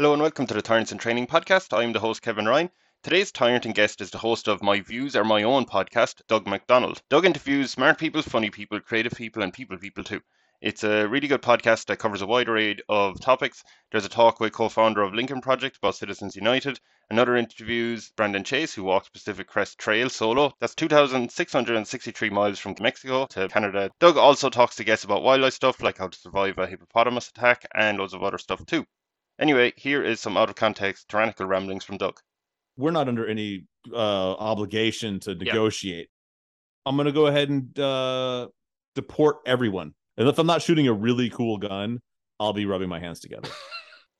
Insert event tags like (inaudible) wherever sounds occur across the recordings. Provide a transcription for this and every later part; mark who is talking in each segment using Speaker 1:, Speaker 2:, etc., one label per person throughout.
Speaker 1: Hello and welcome to the Tyrants in Training podcast. I'm the host, Kevin Ryan. Today's Tyrant and guest is the host of My Views Are My Own podcast, Doug McDonald. Doug interviews smart people, funny people, creative people, and people people too. It's a really good podcast that covers a wide array of topics. There's a talk with co-founder of Lincoln Project about Citizens United. Another interviews Brandon Chase, who walks Pacific Crest Trail solo. That's 2,663 miles from Mexico to Canada. Doug also talks to guests about wildlife stuff, like how to survive a hippopotamus attack, and loads of other stuff too. Anyway, here is some out of context tyrannical ramblings from Doug.
Speaker 2: We're not under any uh, obligation to negotiate. I'm going to go ahead and uh, deport everyone and if I'm not shooting a really cool gun, I'll be rubbing my hands together. (laughs)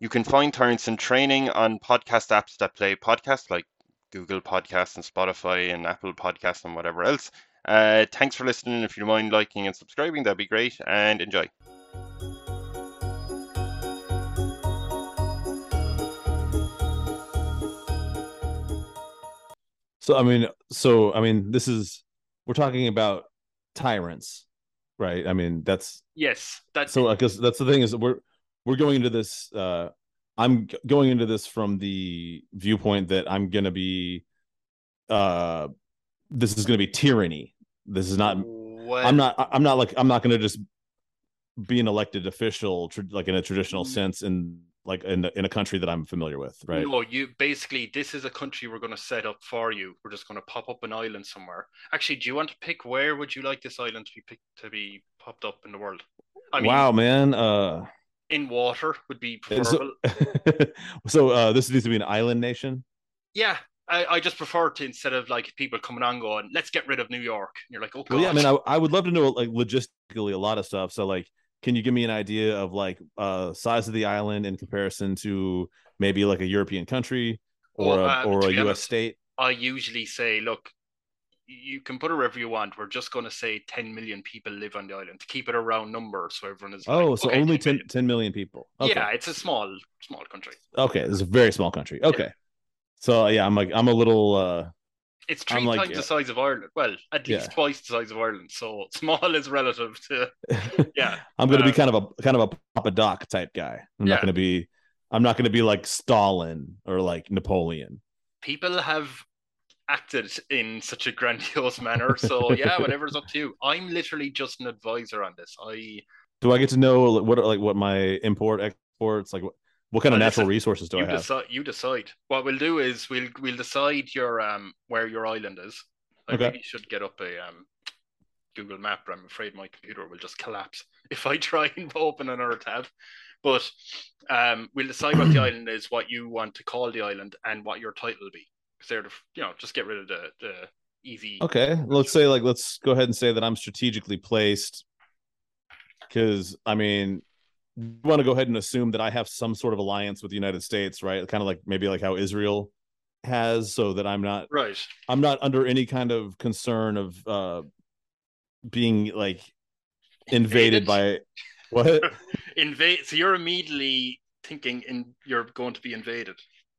Speaker 1: You can find Tyrants in Training on podcast apps that play podcasts like Google Podcasts and Spotify and Apple Podcasts and whatever else. Uh, thanks for listening. If you don't mind liking and subscribing, that'd be great. And enjoy.
Speaker 2: So I mean, so I mean, this is we're talking about tyrants right? I mean, that's
Speaker 3: yes. That's
Speaker 2: so. I guess that's the thing is we're we're going into this. uh I'm going into this from the viewpoint that I'm going to be. uh This is going to be tyranny. This is not. What? I'm not. I'm not like. I'm not going to just be an elected official, like in a traditional mm. sense, and like in in a country that I'm familiar with, right?
Speaker 3: No, you basically this is a country we're going to set up for you. We're just going to pop up an island somewhere. Actually, do you want to pick where would you like this island to be picked, to be popped up in the world?
Speaker 2: I mean, wow, man. Uh,
Speaker 3: in water would be preferable.
Speaker 2: So, (laughs) so uh, this needs to be an island nation.
Speaker 3: Yeah, I, I, just prefer to instead of like people coming on going, let's get rid of New York. And you're like, oh,
Speaker 2: well, yeah. I mean, I, I would love to know like logistically a lot of stuff. So like, can you give me an idea of like uh size of the island in comparison to maybe like a European country or well, uh, a, or a US honest, state?
Speaker 3: I usually say, look, you can put it wherever you want. We're just going to say 10 million people live on the island to keep it a round number so everyone is
Speaker 2: Oh, like, so okay, only 10 million. 10 million people.
Speaker 3: Okay. Yeah, it's a small small country.
Speaker 2: Okay, it's a very small country. Okay. Yeah. So yeah, I'm like I'm a little uh
Speaker 3: it's 3 like, times the size of Ireland. Well, at least yeah. twice the size of Ireland. So (laughs) small is relative to (laughs) yeah.
Speaker 2: I'm going to be um, kind of a kind of a Papa Doc type guy. I'm yeah. not going to be I'm not going to be like Stalin or like Napoleon.
Speaker 3: People have acted in such a grandiose manner. So yeah, (laughs) whatever's up to you. I'm literally just an advisor on this. I
Speaker 2: do I get to know what like what my import exports like what what kind well, of natural listen, resources do I have?
Speaker 3: Decide, you decide. What we'll do is we'll we'll decide your um where your island is. I okay. really should get up a um Google map, but I'm afraid my computer will just collapse (laughs) if I try and (laughs) open another tab. But um, we'll decide what the (clears throat) island is, what you want to call the island, and what your title will be. Because they're the, you know, just get rid of the the easy.
Speaker 2: Okay, let's say like let's go ahead and say that I'm strategically placed. Because I mean, want to go ahead and assume that I have some sort of alliance with the United States, right? Kind of like maybe like how Israel has, so that I'm not
Speaker 3: right.
Speaker 2: I'm not under any kind of concern of uh being like invaded, invaded? by (laughs) what (laughs)
Speaker 3: invade. So you're immediately thinking in you're going to be invaded.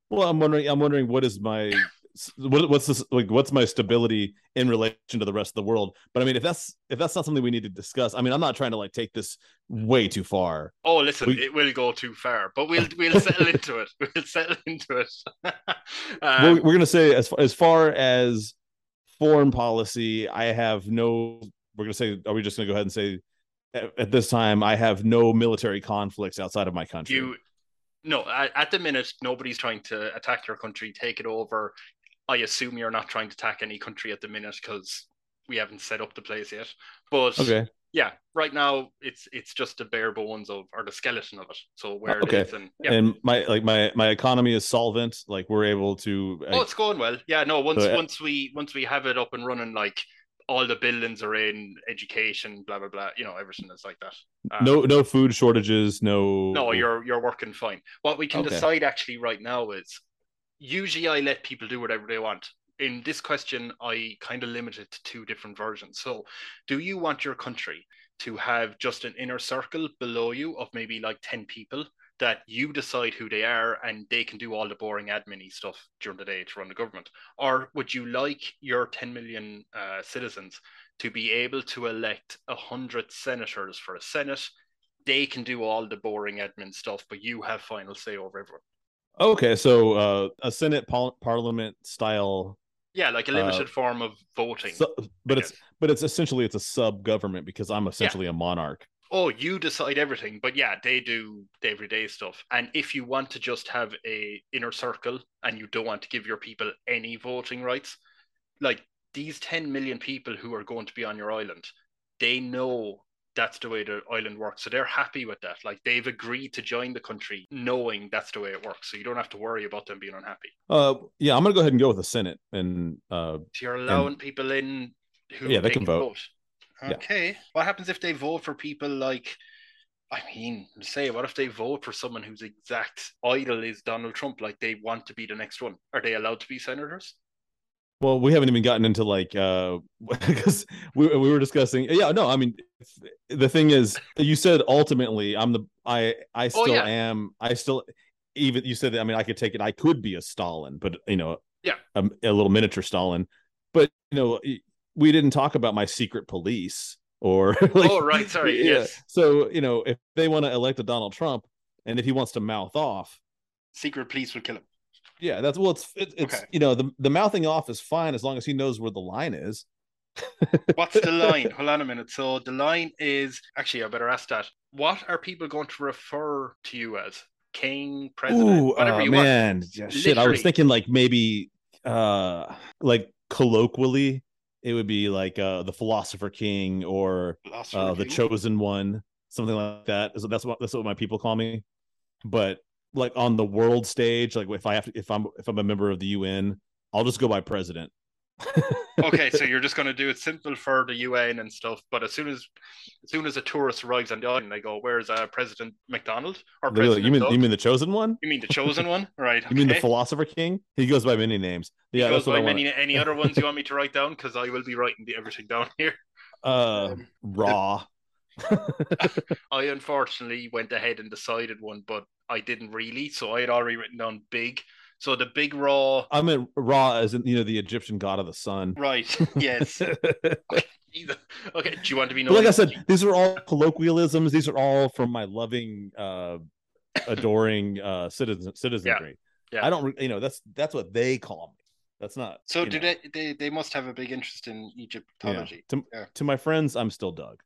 Speaker 2: Well, I'm wondering. I'm wondering what is my what, what's this like what's my stability in relation to the rest of the world? But i mean if that's if that's not something we need to discuss i mean i'm not trying to like take this way too far.
Speaker 3: Oh listen we, it will go too far but we'll (laughs) we'll settle into it. We'll settle into it.
Speaker 2: Um, (laughs) we're, we're gonna say as far, as far as foreign policy i have no we're gonna say are we just gonna go ahead and say at, at this time i have no military conflicts outside of my country?
Speaker 3: You no, at, the minute, nobody's trying to attack your country, take it over. I assume you're not trying to attack any country at the minute because we haven't set up the place yet. But
Speaker 2: okay.
Speaker 3: yeah, right now it's it's just the bare bones of or the skeleton of it. So where
Speaker 2: okay.
Speaker 3: it is
Speaker 2: and yeah. and my like my my economy is solvent. Like we're able to.
Speaker 3: Oh, it's going well. Yeah, no. Once so, once we once we have it up and running, like all the buildings are in education, blah blah blah. You know, everything is like that.
Speaker 2: Um, no, no food shortages. No.
Speaker 3: No, you're you're working fine. What we can okay. decide actually right now is usually I let people do whatever they want. In this question, I kind of limit it to two different versions. So, do you want your country to have just an inner circle below you of maybe like 10 people that you decide who they are and they can do all the boring admin stuff during the day to run the government? Or would you like your 10 million uh, citizens to be able to elect 100 senators for a Senate? They can do all the boring admin stuff, but you have final say over everyone.
Speaker 2: Okay, so uh, a Senate par- Parliament style.
Speaker 3: Yeah, like a limited uh, form of voting.
Speaker 2: So, but it's but it's essentially it's a sub government because I'm essentially yeah. a monarch.
Speaker 3: Oh, you decide everything, but yeah, they do the everyday stuff. And if you want to just have a inner circle and you don't want to give your people any voting rights, like these 10 million people who are going to be on your island, they know that's the way the island works. So they're happy with that. Like they've agreed to join the country knowing that's the way it works. So you don't have to worry about them being unhappy.
Speaker 2: Uh yeah, I'm gonna go ahead and go with the Senate and uh so
Speaker 3: you're allowing and, people in who
Speaker 2: yeah, they, can, can vote.
Speaker 3: vote. Okay. Yeah. What happens if they vote for people like I mean, say, what if they vote for someone whose exact idol is Donald Trump? Like they want to be the next one. Are they allowed to be senators?
Speaker 2: Well, we haven't even gotten into like uh (laughs) because we we were discussing. Yeah, no, I mean the thing is, you said ultimately, I'm the I I oh, still oh, yeah. am. I still even you said that. I mean, I could take it. I could be a Stalin, but you know,
Speaker 3: yeah,
Speaker 2: a, a little miniature Stalin. But you know, we didn't talk about my secret police or (laughs)
Speaker 3: like, oh right, sorry, yeah. yes.
Speaker 2: So you know, if they want to elect a Donald Trump, and if he wants to mouth off,
Speaker 3: secret police would kill him.
Speaker 2: Yeah, that's well. It's it, it's okay. you know the the mouthing off is fine as long as he knows where the line is.
Speaker 3: What's the (laughs) line? Hold on a minute. So the line is actually I better ask that. What are people going to refer to you as? King, president, Ooh, whatever uh, you man. want.
Speaker 2: Yeah, shit, I was thinking like maybe uh like colloquially it would be like uh the philosopher king or philosopher uh, the chosen one, something like that. So that's what that's what my people call me. But like on the world stage, like if I have to, if I'm if I'm a member of the UN, I'll just go by president. (laughs)
Speaker 3: okay, so you're just going to do it simple for the UN and stuff, but as soon as as soon as a tourist arrives on the island, they go, "Where's uh, President McDonald or President?"
Speaker 2: You mean Doug? you mean the chosen one?
Speaker 3: You mean the chosen one, (laughs) right?
Speaker 2: You mean the philosopher king? He goes by many names. Yeah,
Speaker 3: he goes by many. Any other ones you (laughs) want me to write down? Because I will be writing the, everything down here.
Speaker 2: Uh, um, Ra. (laughs)
Speaker 3: I unfortunately went ahead and decided one, but I didn't really. So I had already written down big. So the big Ra.
Speaker 2: I mean Ra as in you know the Egyptian god of the sun.
Speaker 3: Right. (laughs) Yes. okay. Do you want to be known?
Speaker 2: Like I said, these are all colloquialisms. These are all from my loving, uh, adoring uh, citizen citizenry. Yeah. yeah. I don't. You know that's that's what they call me. That's not.
Speaker 3: So do know. they, they? They must have a big interest in Egyptology.
Speaker 2: Yeah. To, yeah. to my friends, I'm still Doug.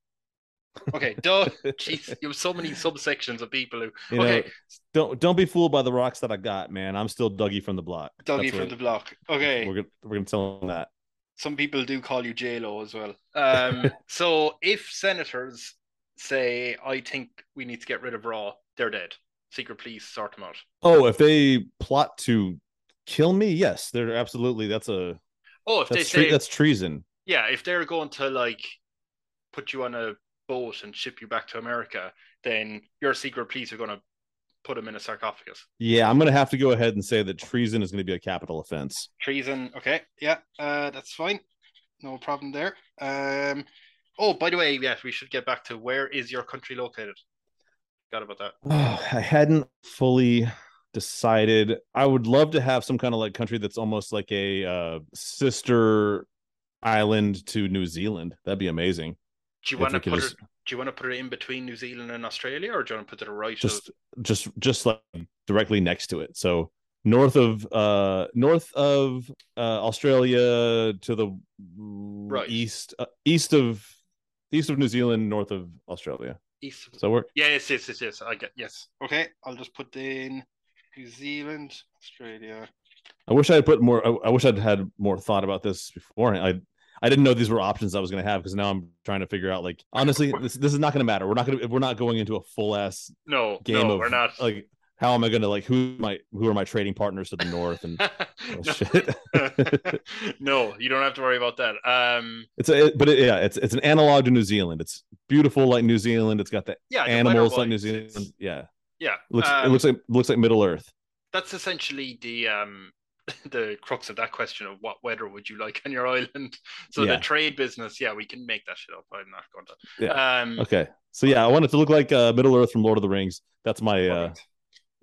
Speaker 3: Okay, duh. Jeez, you have so many subsections of people who. You okay, know,
Speaker 2: don't don't be fooled by the rocks that I got, man. I'm still Dougie from the block.
Speaker 3: Dougie from the block. Okay,
Speaker 2: we're gonna we're gonna tell them that.
Speaker 3: Some people do call you J Lo as well. (laughs) Um, so if senators say, "I think we need to get rid of Ra," they're dead. Secret police sort them out.
Speaker 2: Oh, if they plot to kill me, yes, they're absolutely. That's a.
Speaker 3: Oh, if they say tre-
Speaker 2: that's treason.
Speaker 3: Yeah, if they're going to like put you on a boat and ship you back to America, then your secret police are going to put him in a sarcophagus.
Speaker 2: Yeah, I'm going to have to go ahead and say that treason is going to be a capital offense.
Speaker 3: Treason, okay, yeah, uh, that's fine, no problem there. Um, oh, by the way, yes, we should get back to where is your country located? Got about that.
Speaker 2: Oh, (sighs) I hadn't fully decided. I would love to have some kind of like country that's almost like a uh, sister island to New Zealand. That'd be amazing.
Speaker 3: Do you want to put it? Do you want to put it in between New Zealand and Australia, or do you want to put it right?
Speaker 2: Just, of... just, just like directly next to it. So north of, uh, north of uh, Australia to the right. east, uh, east of, east of New Zealand, north of Australia.
Speaker 3: East.
Speaker 2: So we're
Speaker 3: yes, yes, yes, yes. I get yes. Okay, I'll just put in New Zealand, Australia.
Speaker 2: I wish I had put more. I, I wish I'd had more thought about this before. I I didn't know these were options I was going to have because now I'm trying to figure out like honestly this this is not going to matter. We're not going to we're not going into a full ass
Speaker 3: no
Speaker 2: game
Speaker 3: no,
Speaker 2: of
Speaker 3: we're not
Speaker 2: like how am I going to like who my who are my trading partners to the north and (laughs) oh, shit. (laughs)
Speaker 3: no, you don't have to worry about that. Um,
Speaker 2: it's a it, but it, yeah, it's it's an analog to New Zealand. It's beautiful like New Zealand. It's got the yeah, animals like New Zealand. Yeah,
Speaker 3: yeah.
Speaker 2: It looks um, it looks like looks like Middle Earth.
Speaker 3: That's essentially the um (laughs) the crux of that question of what weather would you like on your (laughs) island. So yeah. the trade business, yeah, we can make that shit up. I'm not going to.
Speaker 2: Yeah. Um, okay. So yeah, I want it to look like uh, Middle Earth from Lord of the Rings. That's my. uh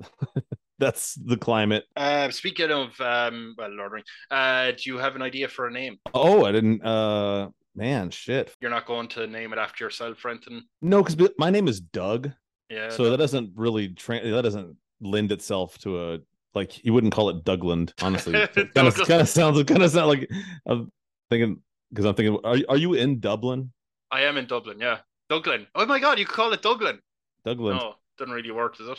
Speaker 2: (laughs) That's the climate.
Speaker 3: Uh, speaking of, um, well, Lord of the Rings, uh, do you have an idea for a name?
Speaker 2: Oh, I didn't. Uh, man, shit.
Speaker 3: You're not going to name it after yourself, Renton?
Speaker 2: No, because my name is Doug.
Speaker 3: Yeah.
Speaker 2: So that doesn't really tra- that doesn't lend itself to a like you wouldn't call it Dougland, honestly. kind of kind of sounds kind of sound like I'm thinking because I'm thinking, are are you in Dublin?
Speaker 3: I am in Dublin. Yeah, Dublin. Oh my god, you call it Dublin.
Speaker 2: Dublin.
Speaker 3: No, doesn't really work, does it?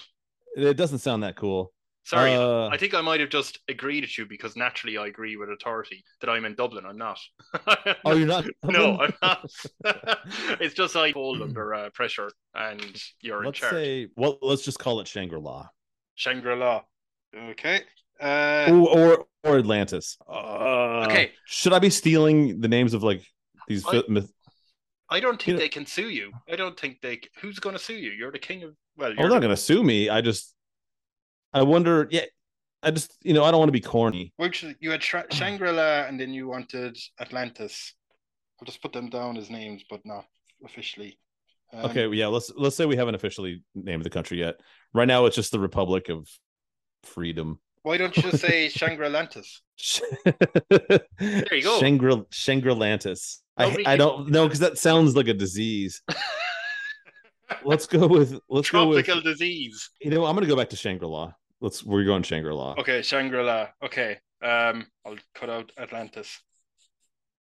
Speaker 2: It doesn't sound that cool.
Speaker 3: Sorry, uh, I think I might have just agreed with you because naturally I agree with authority that I'm in Dublin. I'm not. (laughs)
Speaker 2: oh, you're not?
Speaker 3: no, I'm not. (laughs) it's just I hold under uh, pressure and you're
Speaker 2: let's
Speaker 3: in charge.
Speaker 2: Say, well, let's just call it Shangri La.
Speaker 3: Shangri La. Okay. Uh,
Speaker 2: Ooh, or or Atlantis. Uh,
Speaker 3: okay.
Speaker 2: Should I be stealing the names of like these? I, myth-
Speaker 3: I don't think you know, they can sue you. I don't think they. Who's going to sue you? You're the king of. Well,
Speaker 2: you're not going to sue me. I just I wonder. Yeah, I just you know I don't want to be corny.
Speaker 3: Which you had (clears throat) Shangri La, and then you wanted Atlantis. I'll just put them down as names, but not officially.
Speaker 2: Um, okay, yeah. Let's let's say we haven't officially named the country yet. Right now, it's just the Republic of Freedom.
Speaker 3: Why don't you just say Shangri Lantis? there you go.
Speaker 2: Shangri Shangri Lantis. I, I don't know because that sounds like a disease. (laughs) let's go with let's
Speaker 3: tropical
Speaker 2: go with,
Speaker 3: disease.
Speaker 2: You know, I'm gonna go back to Shangri La. Let's we're going Shangri La.
Speaker 3: Okay, Shangri La. Okay, um, I'll cut out Atlantis.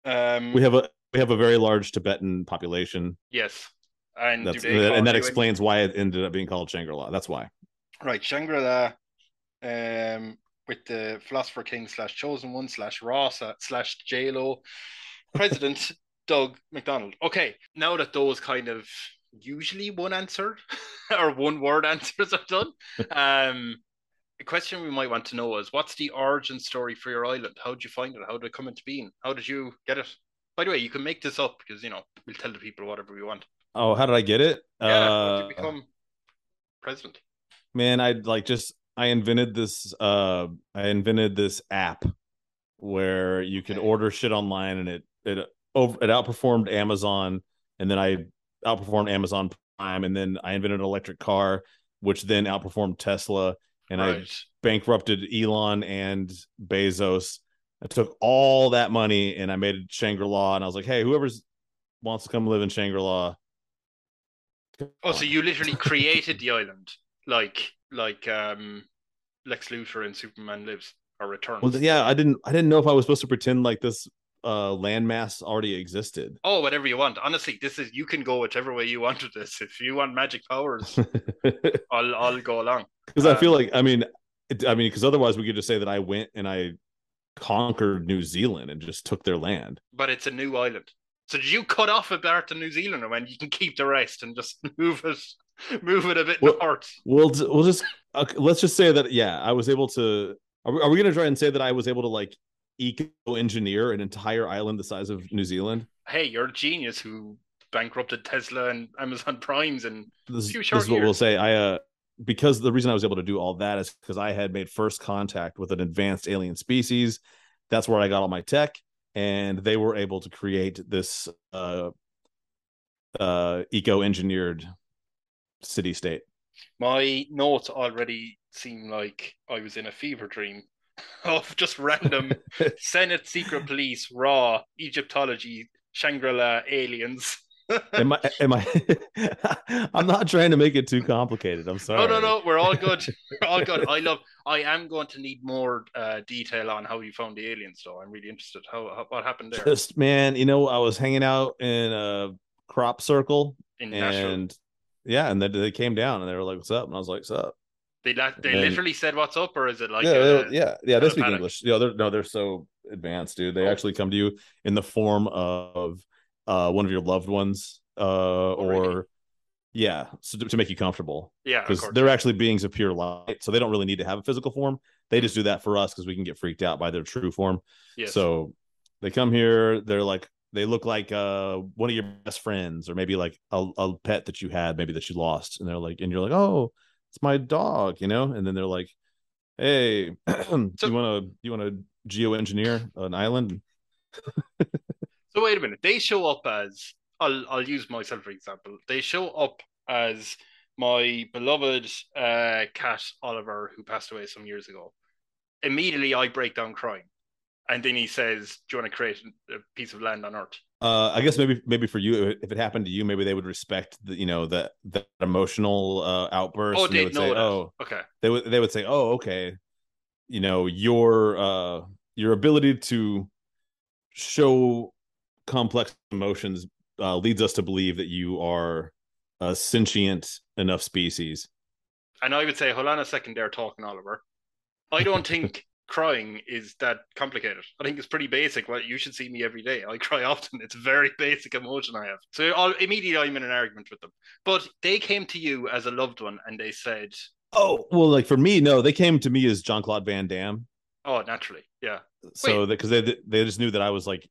Speaker 3: Um,
Speaker 2: we have a we have a very large Tibetan population.
Speaker 3: Yes, and
Speaker 2: That's, and that explains why it ended up being called Shangri La. That's why.
Speaker 3: Right, Shangri La, um, with the philosopher king slash chosen one slash Ross slash J Lo, (laughs) President Doug McDonald. Okay, now that those kind of usually one answer (laughs) or one word (laughs) answers are done. Um, a question we might want to know is what's the origin story for your island? How did you find it? How did it come into being? How did you get it? By the way, you can make this up because you know we'll tell the people whatever we want.
Speaker 2: Oh, how did I get it?
Speaker 3: Yeah, uh, how did you become president?
Speaker 2: Man, I'd like just I invented this. Uh, I invented this app where you could okay. order shit online and it it over it outperformed Amazon, and then I outperformed Amazon Prime, and then I invented an electric car, which then outperformed Tesla, and right. I bankrupted Elon and Bezos. I took all that money and I made Shangri La, and I was like, hey, whoever wants to come live in Shangri La.
Speaker 3: Oh, so you literally (laughs) created the island, like like um Lex Luthor in Superman Lives or Returns.
Speaker 2: Well, yeah, I didn't I didn't know if I was supposed to pretend like this uh landmass already existed.
Speaker 3: Oh, whatever you want. Honestly, this is you can go whichever way you want with this. If you want magic powers, (laughs) I'll I'll go along.
Speaker 2: Because um, I feel um, like I mean, it, I mean, because otherwise we could just say that I went and I conquered New Zealand and just took their land.
Speaker 3: But it's a new island. So did you cut off a part of New Zealand, or when you can keep the rest and just (laughs) move it, (laughs) move it a bit
Speaker 2: well? We'll we'll just okay, let's just say that yeah, I was able to. Are we, are we going to try and say that I was able to like eco engineer an entire island the size of New Zealand.
Speaker 3: Hey, you're a genius who bankrupted Tesla and Amazon Primes and
Speaker 2: this, this is what we'll say. I uh because the reason I was able to do all that is because I had made first contact with an advanced alien species. That's where I got all my tech, and they were able to create this uh uh eco-engineered city state.
Speaker 3: My notes already seem like I was in a fever dream (laughs) of just random (laughs) Senate secret police, Ra Egyptology, Shangri La aliens. (laughs)
Speaker 2: am I? Am I? I'm not trying to make it too complicated. I'm sorry.
Speaker 3: No, no, no. We're all good. We're all good. I love. I am going to need more uh, detail on how you found the aliens, though. I'm really interested. How, how what happened there?
Speaker 2: Just man, you know, I was hanging out in a crop circle,
Speaker 3: in
Speaker 2: and Nashville. Yeah, and then they came down and they were like, "What's up?" And I was like, "What's up?"
Speaker 3: They they and, literally said what's up, or is it like
Speaker 2: yeah, a, yeah, yeah? They speak English. Yeah, they're no, they're so advanced, dude. They oh. actually come to you in the form of uh one of your loved ones, uh, oh, or really? yeah, so to, to, make you comfortable.
Speaker 3: Yeah,
Speaker 2: because they're actually beings of pure light, so they don't really need to have a physical form. They just do that for us because we can get freaked out by their true form. Yes. So they come here. They're like they look like uh one of your best friends, or maybe like a, a pet that you had, maybe that you lost, and they're like, and you're like, oh it's my dog, you know? And then they're like, hey, (clears throat) so, you want to do you want to geoengineer an island? (laughs)
Speaker 3: so wait a minute. They show up as I'll I'll use myself for example. They show up as my beloved uh, cat Oliver, who passed away some years ago. Immediately, I break down crying, and then he says, "Do you want to create a piece of land on Earth?"
Speaker 2: Uh, I guess maybe maybe for you, if it happened to you, maybe they would respect the you know that that emotional uh, outburst.
Speaker 3: Oh,
Speaker 2: they
Speaker 3: would say,
Speaker 2: that. "Oh,
Speaker 3: okay."
Speaker 2: They would they would say, "Oh, okay." you know your uh your ability to show complex emotions uh, leads us to believe that you are a sentient enough species.
Speaker 3: And I would say, hold on a second there, talking Oliver. I don't (laughs) think crying is that complicated. I think it's pretty basic. Well, you should see me every day. I cry (laughs) often. It's a very basic emotion I have. So I'll, immediately I'm in an argument with them. But they came to you as a loved one and they said,
Speaker 2: "Oh, well, like for me, no. They came to me as Jean Claude Van Damme.
Speaker 3: Oh, naturally, yeah.
Speaker 2: So because they they just knew that I was like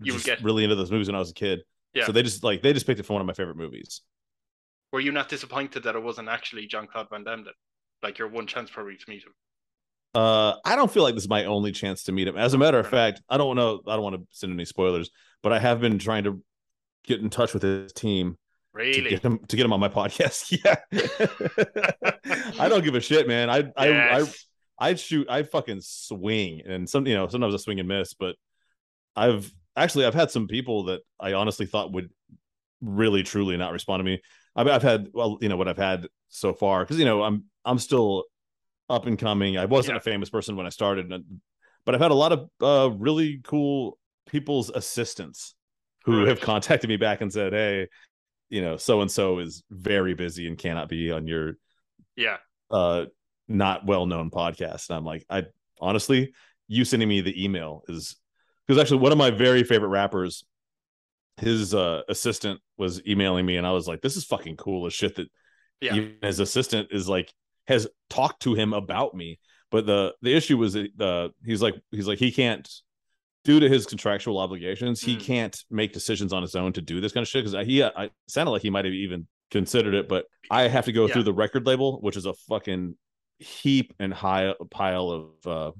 Speaker 2: you would get really into those movies when I was a kid. Yeah. So they just like they just picked it from one of my favorite movies.
Speaker 3: Were you not disappointed that it wasn't actually Jean Claude Van Damme? Then, like your one chance probably to meet him.
Speaker 2: Uh, I don't feel like this is my only chance to meet him. As a matter of fact, I don't know. I don't want to send any spoilers, but I have been trying to get in touch with his team.
Speaker 3: Really?
Speaker 2: To get him to get him on my podcast. (laughs) Yeah. (laughs) I don't give a shit, man. I yes. I I I'd shoot, I fucking swing, and some you know sometimes I swing and miss, but I've actually I've had some people that I honestly thought would really truly not respond to me. I've, I've had well, you know what I've had so far because you know I'm I'm still up and coming. I wasn't yeah. a famous person when I started, but I've had a lot of uh, really cool people's assistants who right. have contacted me back and said, "Hey, you know, so and so is very busy and cannot be on your
Speaker 3: yeah
Speaker 2: uh not well known podcast." And I'm like, I honestly, you sending me the email is because actually one of my very favorite rappers his uh, assistant was emailing me and i was like this is fucking cool as shit that yeah. even his assistant is like has talked to him about me but the the issue was that the he's like he's like he can't due to his contractual obligations mm. he can't make decisions on his own to do this kind of shit because he I sounded like he might have even considered it but i have to go yeah. through the record label which is a fucking heap and high pile of uh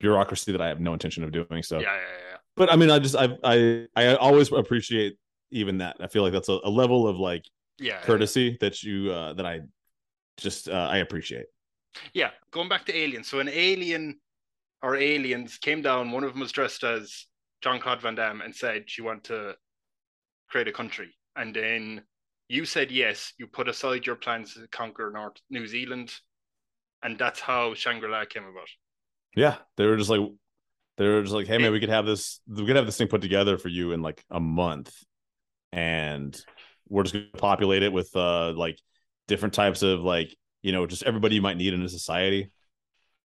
Speaker 2: bureaucracy that i have no intention of doing so
Speaker 3: yeah, yeah, yeah
Speaker 2: but I mean, I just I I I always appreciate even that. I feel like that's a, a level of like
Speaker 3: yeah
Speaker 2: courtesy yeah. that you uh that I just uh, I appreciate.
Speaker 3: Yeah, going back to Alien. So an alien or aliens came down. One of them was dressed as John Claude Van Damme and said "You want to create a country, and then you said yes. You put aside your plans to conquer North New Zealand, and that's how Shangri La came about.
Speaker 2: Yeah, they were just like, they were just like, "Hey man, we could have this. We could have this thing put together for you in like a month, and we're just gonna populate it with uh like different types of like you know just everybody you might need in a society."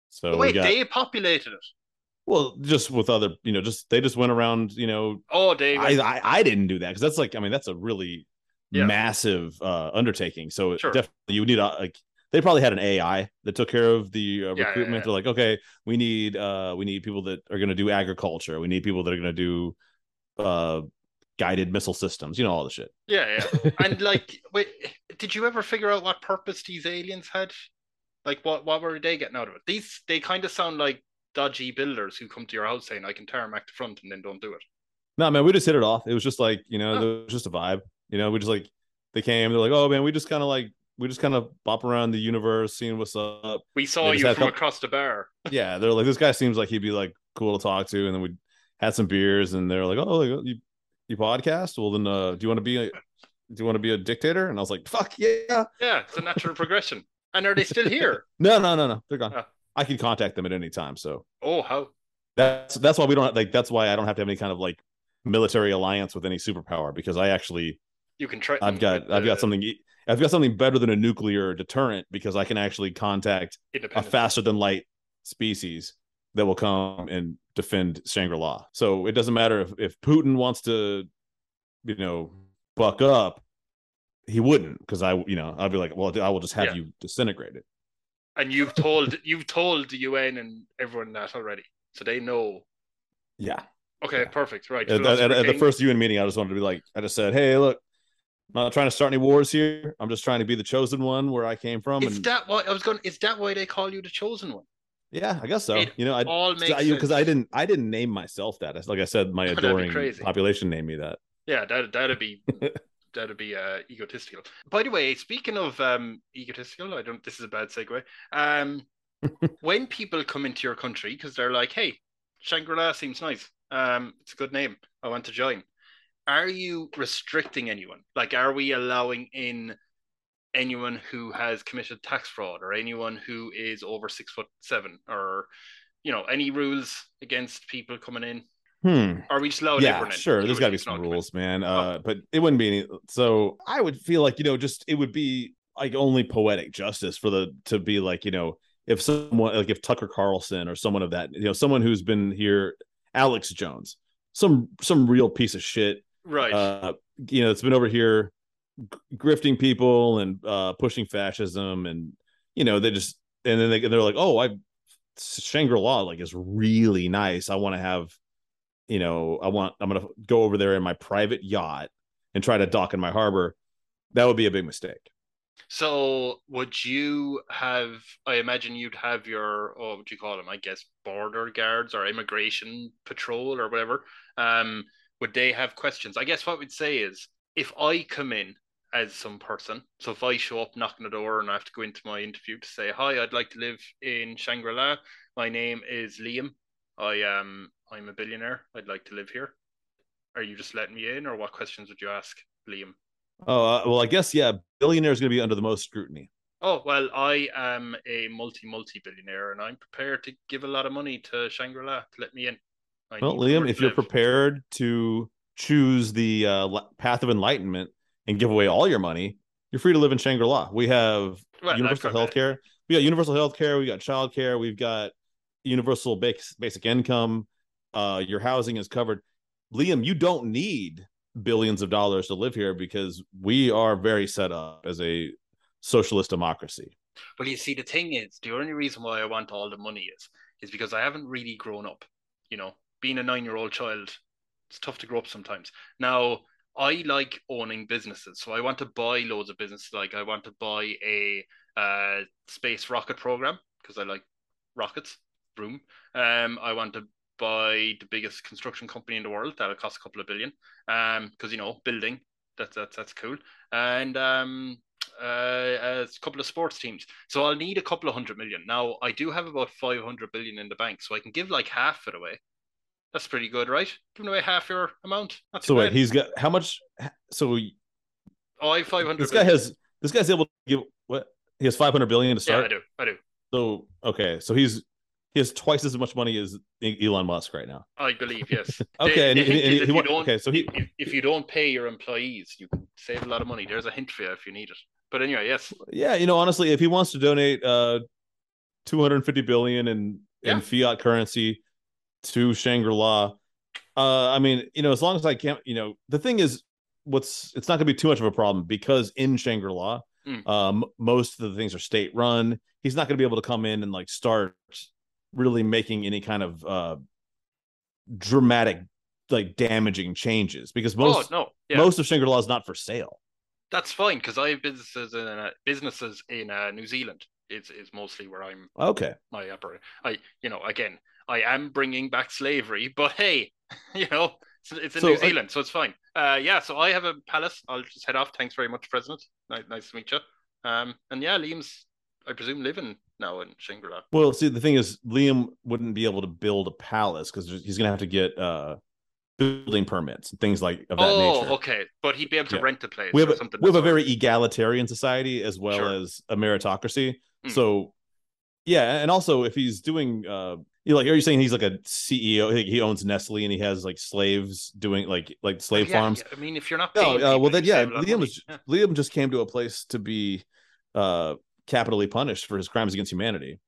Speaker 3: So wait, got, they populated it.
Speaker 2: Well, just with other, you know, just they just went around, you know.
Speaker 3: Oh, they.
Speaker 2: I, I, I didn't do that because that's like, I mean, that's a really yeah. massive uh undertaking. So sure. definitely you would need a, like they probably had an AI that took care of the uh, yeah, recruitment. Yeah. They're like, okay, we need uh we need people that are going to do agriculture. We need people that are going to do uh guided missile systems. You know all the shit.
Speaker 3: Yeah, yeah. (laughs) and like, wait, did you ever figure out what purpose these aliens had? Like, what what were they getting out of it? These they kind of sound like dodgy builders who come to your house saying, "I can tarmac the front," and then don't do it.
Speaker 2: No, man, we just hit it off. It was just like you know, oh. it was just a vibe. You know, we just like they came. They're like, "Oh man, we just kind of like we just kind of bop around the universe, seeing what's up.
Speaker 3: We saw you from couple... across the bar. (laughs)
Speaker 2: yeah, they're like, this guy seems like he'd be like cool to talk to, and then we had some beers, and they're like, oh, you you podcast? Well, then, uh, do you want to be a do you want to be a dictator? And I was like, fuck
Speaker 3: yeah, yeah, it's a natural progression. And are they still (laughs) here?
Speaker 2: no, no, no, no, they're gone. Oh. I can contact them at any time. So,
Speaker 3: oh, how?
Speaker 2: That's that's why we don't like. That's why I don't have to have any kind of like military alliance with any superpower because I actually
Speaker 3: you can try.
Speaker 2: I've got I've got something I've got something better than a nuclear deterrent because I can actually contact a faster than light species that will come and defend Shangri-La. So it doesn't matter if, if Putin wants to, you know, buck up, he wouldn't because I, you know, I'd be like, well, I will just have yeah. you disintegrated.
Speaker 3: And you've told you've told the UN and everyone that already, so they know.
Speaker 2: Yeah.
Speaker 3: Okay, yeah. perfect. Right.
Speaker 2: At, at, at the first UN meeting, I just wanted to be like, I just said, hey, look, I'm not trying to start any wars here. I'm just trying to be the chosen one where I came from.
Speaker 3: Is and... that why I was going? Is that why they call you the chosen one?
Speaker 2: Yeah, I guess so. It you know, I all because I, I, didn't I didn't name myself that. Like I said, my (laughs) adoring population named me that.
Speaker 3: Yeah, that that'd be (laughs) that'd be uh, egotistical. By the way, speaking of um, egotistical, I don't. This is a bad segue. Um, (laughs) when people come into your country because they're like, "Hey, Shangri La seems nice. Um, it's a good name. I want to join." are you restricting anyone? Like, are we allowing in anyone who has committed tax fraud or anyone who is over six foot seven or you know any rules against people coming in
Speaker 2: Hmm.
Speaker 3: Are we just allowed
Speaker 2: yeah, sure. There's got to be some rules, man. Uh, oh. but it wouldn't be any. So I would feel like you know, just it would be like only poetic justice for the to be like you know, if someone like if Tucker Carlson or someone of that you know, someone who's been here, Alex Jones, some some real piece of shit,
Speaker 3: right?
Speaker 2: Uh, you know, it's been over here grifting people and uh pushing fascism, and you know, they just and then they they're like, oh, I Shangri La like is really nice. I want to have you know, I want I'm gonna go over there in my private yacht and try to dock in my harbor, that would be a big mistake.
Speaker 3: So would you have I imagine you'd have your oh what do you call them? I guess border guards or immigration patrol or whatever. Um would they have questions? I guess what we'd say is if I come in as some person, so if I show up knocking the door and I have to go into my interview to say, Hi, I'd like to live in Shangri-La. My name is Liam. I um I'm a billionaire. I'd like to live here. Are you just letting me in, or what questions would you ask, Liam?
Speaker 2: Oh uh, well, I guess yeah. Billionaire is going to be under the most scrutiny.
Speaker 3: Oh well, I am a multi multi billionaire, and I'm prepared to give a lot of money to Shangri La to let me in.
Speaker 2: I well, Liam, if you're prepared to choose the uh, path of enlightenment and give away all your money, you're free to live in Shangri La. We have universal health care. We got universal health care. We got child care. We've got universal basic basic income uh, your housing is covered. Liam, you don't need billions of dollars to live here because we are very set up as a socialist democracy.
Speaker 3: Well, you see, the thing is, the only reason why I want all the money is is because I haven't really grown up. You know, being a nine-year-old child, it's tough to grow up sometimes. Now, I like owning businesses, so I want to buy loads of businesses. Like, I want to buy a uh, space rocket program because I like rockets. Room. Um, I want to buy the biggest construction company in the world. That'll cost a couple of billion. Um, because you know, building that's that's that's cool. And um, uh, a couple of sports teams. So I'll need a couple of hundred million. Now I do have about five hundred billion in the bank, so I can give like half it away. That's pretty good, right? Giving away half your amount.
Speaker 2: That's so wait, he's got how much? So
Speaker 3: oh, I have five hundred.
Speaker 2: This guy has. This guy's able to give what? He has five hundred billion to start.
Speaker 3: Yeah, I do. I do.
Speaker 2: So okay, so he's he has twice as much money as Elon Musk right now.
Speaker 3: I believe yes. (laughs)
Speaker 2: okay, the, the and, and, and he, okay, so he
Speaker 3: if, if, you don't pay your employees, you can save a lot of money. There's a hint for you if you need it. But anyway, yes.
Speaker 2: Yeah, you know, honestly, if he wants to donate uh 250 billion in yeah. in fiat currency to Shangri-La, uh I mean, you know, as long as I can't, you know, the thing is what's it's not going to be too much of a problem because in Shangri-La, mm. um most of the things are state run. He's not going to be able to come in and like start really making any kind of uh dramatic like damaging changes because most
Speaker 3: oh, no.
Speaker 2: yeah. most of Shangri-La is not for sale.
Speaker 3: That's fine because I have businesses in uh, businesses in uh, New Zealand. It's is mostly where I'm.
Speaker 2: Okay.
Speaker 3: My operate. I you know again I am bringing back slavery, but hey, (laughs) you know it's, it's in so, New Zealand, uh, so it's fine. Uh, yeah. So I have a palace. I'll just head off. Thanks very much, President. Nice, nice to meet you. Um, and yeah, Liam's I presume living now in Shangri-La.
Speaker 2: Well, see, the thing is, Liam wouldn't be able to build a palace because he's going to have to get uh, building permits and things like of that oh, nature.
Speaker 3: okay, but he'd be able to yeah. rent a place.
Speaker 2: We have a, we have a very egalitarian society as well sure. as a meritocracy. Mm. So, yeah, and also if he's doing, uh, you like, are you saying he's like a CEO? He owns Nestle and he has like slaves doing like like slave
Speaker 3: yeah,
Speaker 2: farms.
Speaker 3: I mean, if you're not,
Speaker 2: no, uh, well then yeah, Liam was yeah. Liam just came to a place to be uh capitally punished for his crimes against humanity.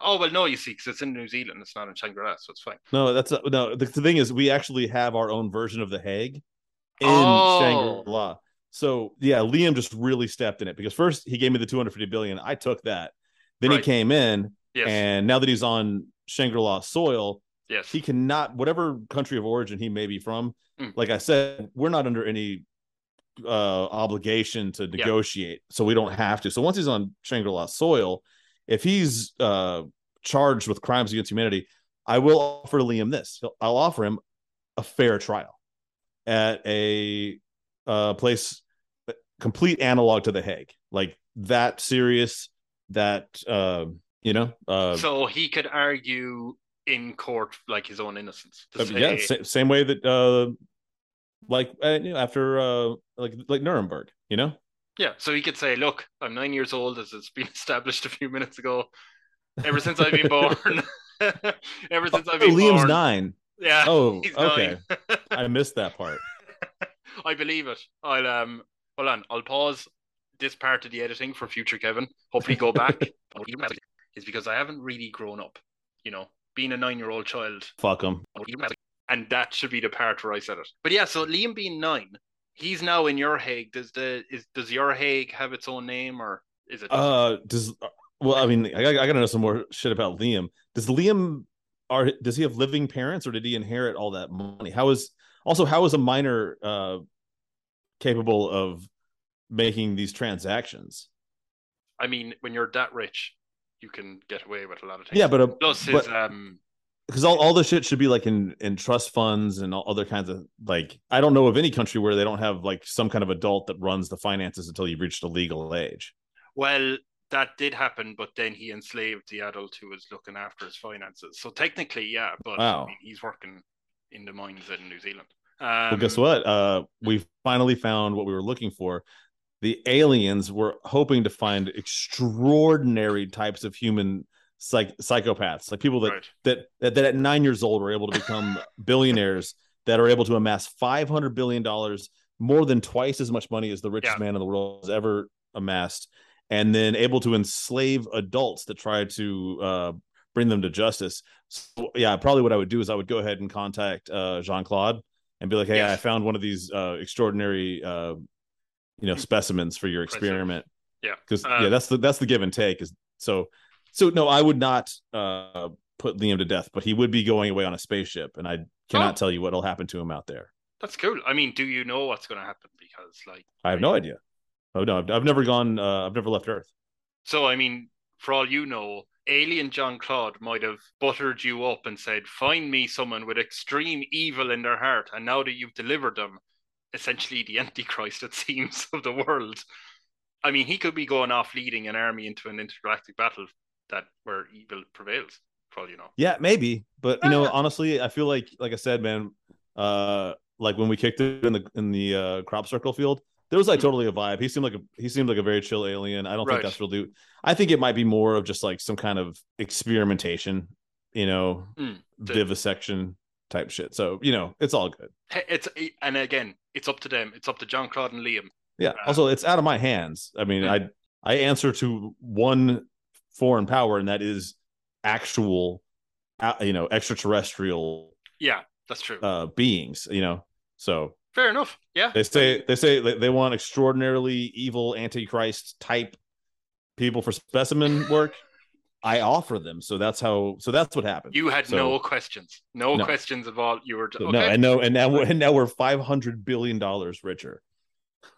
Speaker 3: Oh well, no, you see, because it's in New Zealand, it's not in Shangri-La, so it's fine.
Speaker 2: No, that's a, no. The, the, thing is, we actually have our own version of the Hague in oh. Shangri-La. So yeah, Liam just really stepped in it because first he gave me the 250 billion, I took that. Then right. he came in, yes. and now that he's on Shangri-La soil,
Speaker 3: yes,
Speaker 2: he cannot whatever country of origin he may be from. Mm. Like I said, we're not under any uh, obligation to negotiate, so we don't have to. So once he's on Shangri-La soil, if he's uh, charged with crimes against humanity, I will offer Liam this. I'll offer him a fair trial at a uh, place complete analog to the Hague, like that serious, that uh, you know. Uh,
Speaker 3: so he could argue in court like his own innocence.
Speaker 2: Uh, say, yeah, same way that uh, like uh, after uh, like like Nuremberg, you know.
Speaker 3: Yeah, so he could say, "Look, I'm nine years old, as it's been (laughs) established a few minutes ago. Ever since I've been (laughs) born, (laughs) ever since I've been
Speaker 2: oh, Liam's
Speaker 3: born,
Speaker 2: nine.
Speaker 3: Yeah.
Speaker 2: Oh, okay. I missed that part.
Speaker 3: I believe it. I'll um hold on. I'll pause this part of the editing for future Kevin. Hopefully, go back. Is because I haven't really grown up. You know, being a nine-year-old child.
Speaker 2: Fuck him.
Speaker 3: And that should be the part where I said it. But yeah, so Liam being nine, he's now in your Hague. Does the is does your Hague have its own name or is it?
Speaker 2: Uh, does well, I mean, I, I gotta know some more shit about Liam. Does Liam are does he have living parents or did he inherit all that money? How is also how is a minor uh capable of making these transactions?
Speaker 3: I mean, when you're that rich, you can get away with a lot of things.
Speaker 2: Yeah, but a,
Speaker 3: plus his but, um
Speaker 2: because all, all the shit should be like in in trust funds and all other kinds of like I don't know of any country where they don't have like some kind of adult that runs the finances until you've reached a legal age.
Speaker 3: Well, that did happen, but then he enslaved the adult who was looking after his finances. So technically, yeah, but wow. I mean, he's working in the mines in New Zealand. Um,
Speaker 2: well, guess what? Uh, we finally found what we were looking for. The aliens were hoping to find extraordinary types of human psych- psychopaths, like people that, right. that that that at nine years old were able to become (laughs) billionaires, that are able to amass five hundred billion dollars, more than twice as much money as the richest yeah. man in the world has ever amassed and then able to enslave adults that try to uh, bring them to justice. So, yeah, probably what I would do is I would go ahead and contact uh, Jean Claude and be like, "Hey, yes. I found one of these uh, extraordinary, uh, you know, specimens for your experiment."
Speaker 3: Yeah,
Speaker 2: because yeah, um, that's the that's the give and take. Is so so no, I would not uh, put Liam to death, but he would be going away on a spaceship, and I cannot oh. tell you what'll happen to him out there.
Speaker 3: That's cool. I mean, do you know what's going to happen? Because like,
Speaker 2: I have no idea. Oh no, I've, I've never gone. Uh, I've never left Earth.
Speaker 3: So I mean, for all you know, alien John Claude might have buttered you up and said, "Find me someone with extreme evil in their heart," and now that you've delivered them, essentially the (laughs) Antichrist, it seems, of the world. I mean, he could be going off leading an army into an intergalactic battle that where evil prevails. probably all you know.
Speaker 2: Yeah, maybe, but you know, honestly, I feel like, like I said, man, uh, like when we kicked it in the in the uh, crop circle field, there was like hmm. totally a vibe. He seemed like a he seemed like a very chill alien. I don't right. think that's real dude. I think it might be more of just like some kind of experimentation, you know, mm, the, vivisection type shit. So you know, it's all good.
Speaker 3: It's and again, it's up to them. It's up to John Claude and Liam.
Speaker 2: Yeah. Uh, also, it's out of my hands. I mean, mm. I I answer to one foreign power, and that is actual, uh, you know, extraterrestrial.
Speaker 3: Yeah, that's true.
Speaker 2: Uh, beings. You know, so
Speaker 3: Fair enough. Yeah.
Speaker 2: They say they say they want extraordinarily evil antichrist type people for specimen work. I offer them, so that's how. So that's what happened.
Speaker 3: You had
Speaker 2: so,
Speaker 3: no questions, no, no, questions of all. You were okay.
Speaker 2: no, and no, and now we're, and now we're five hundred billion dollars richer.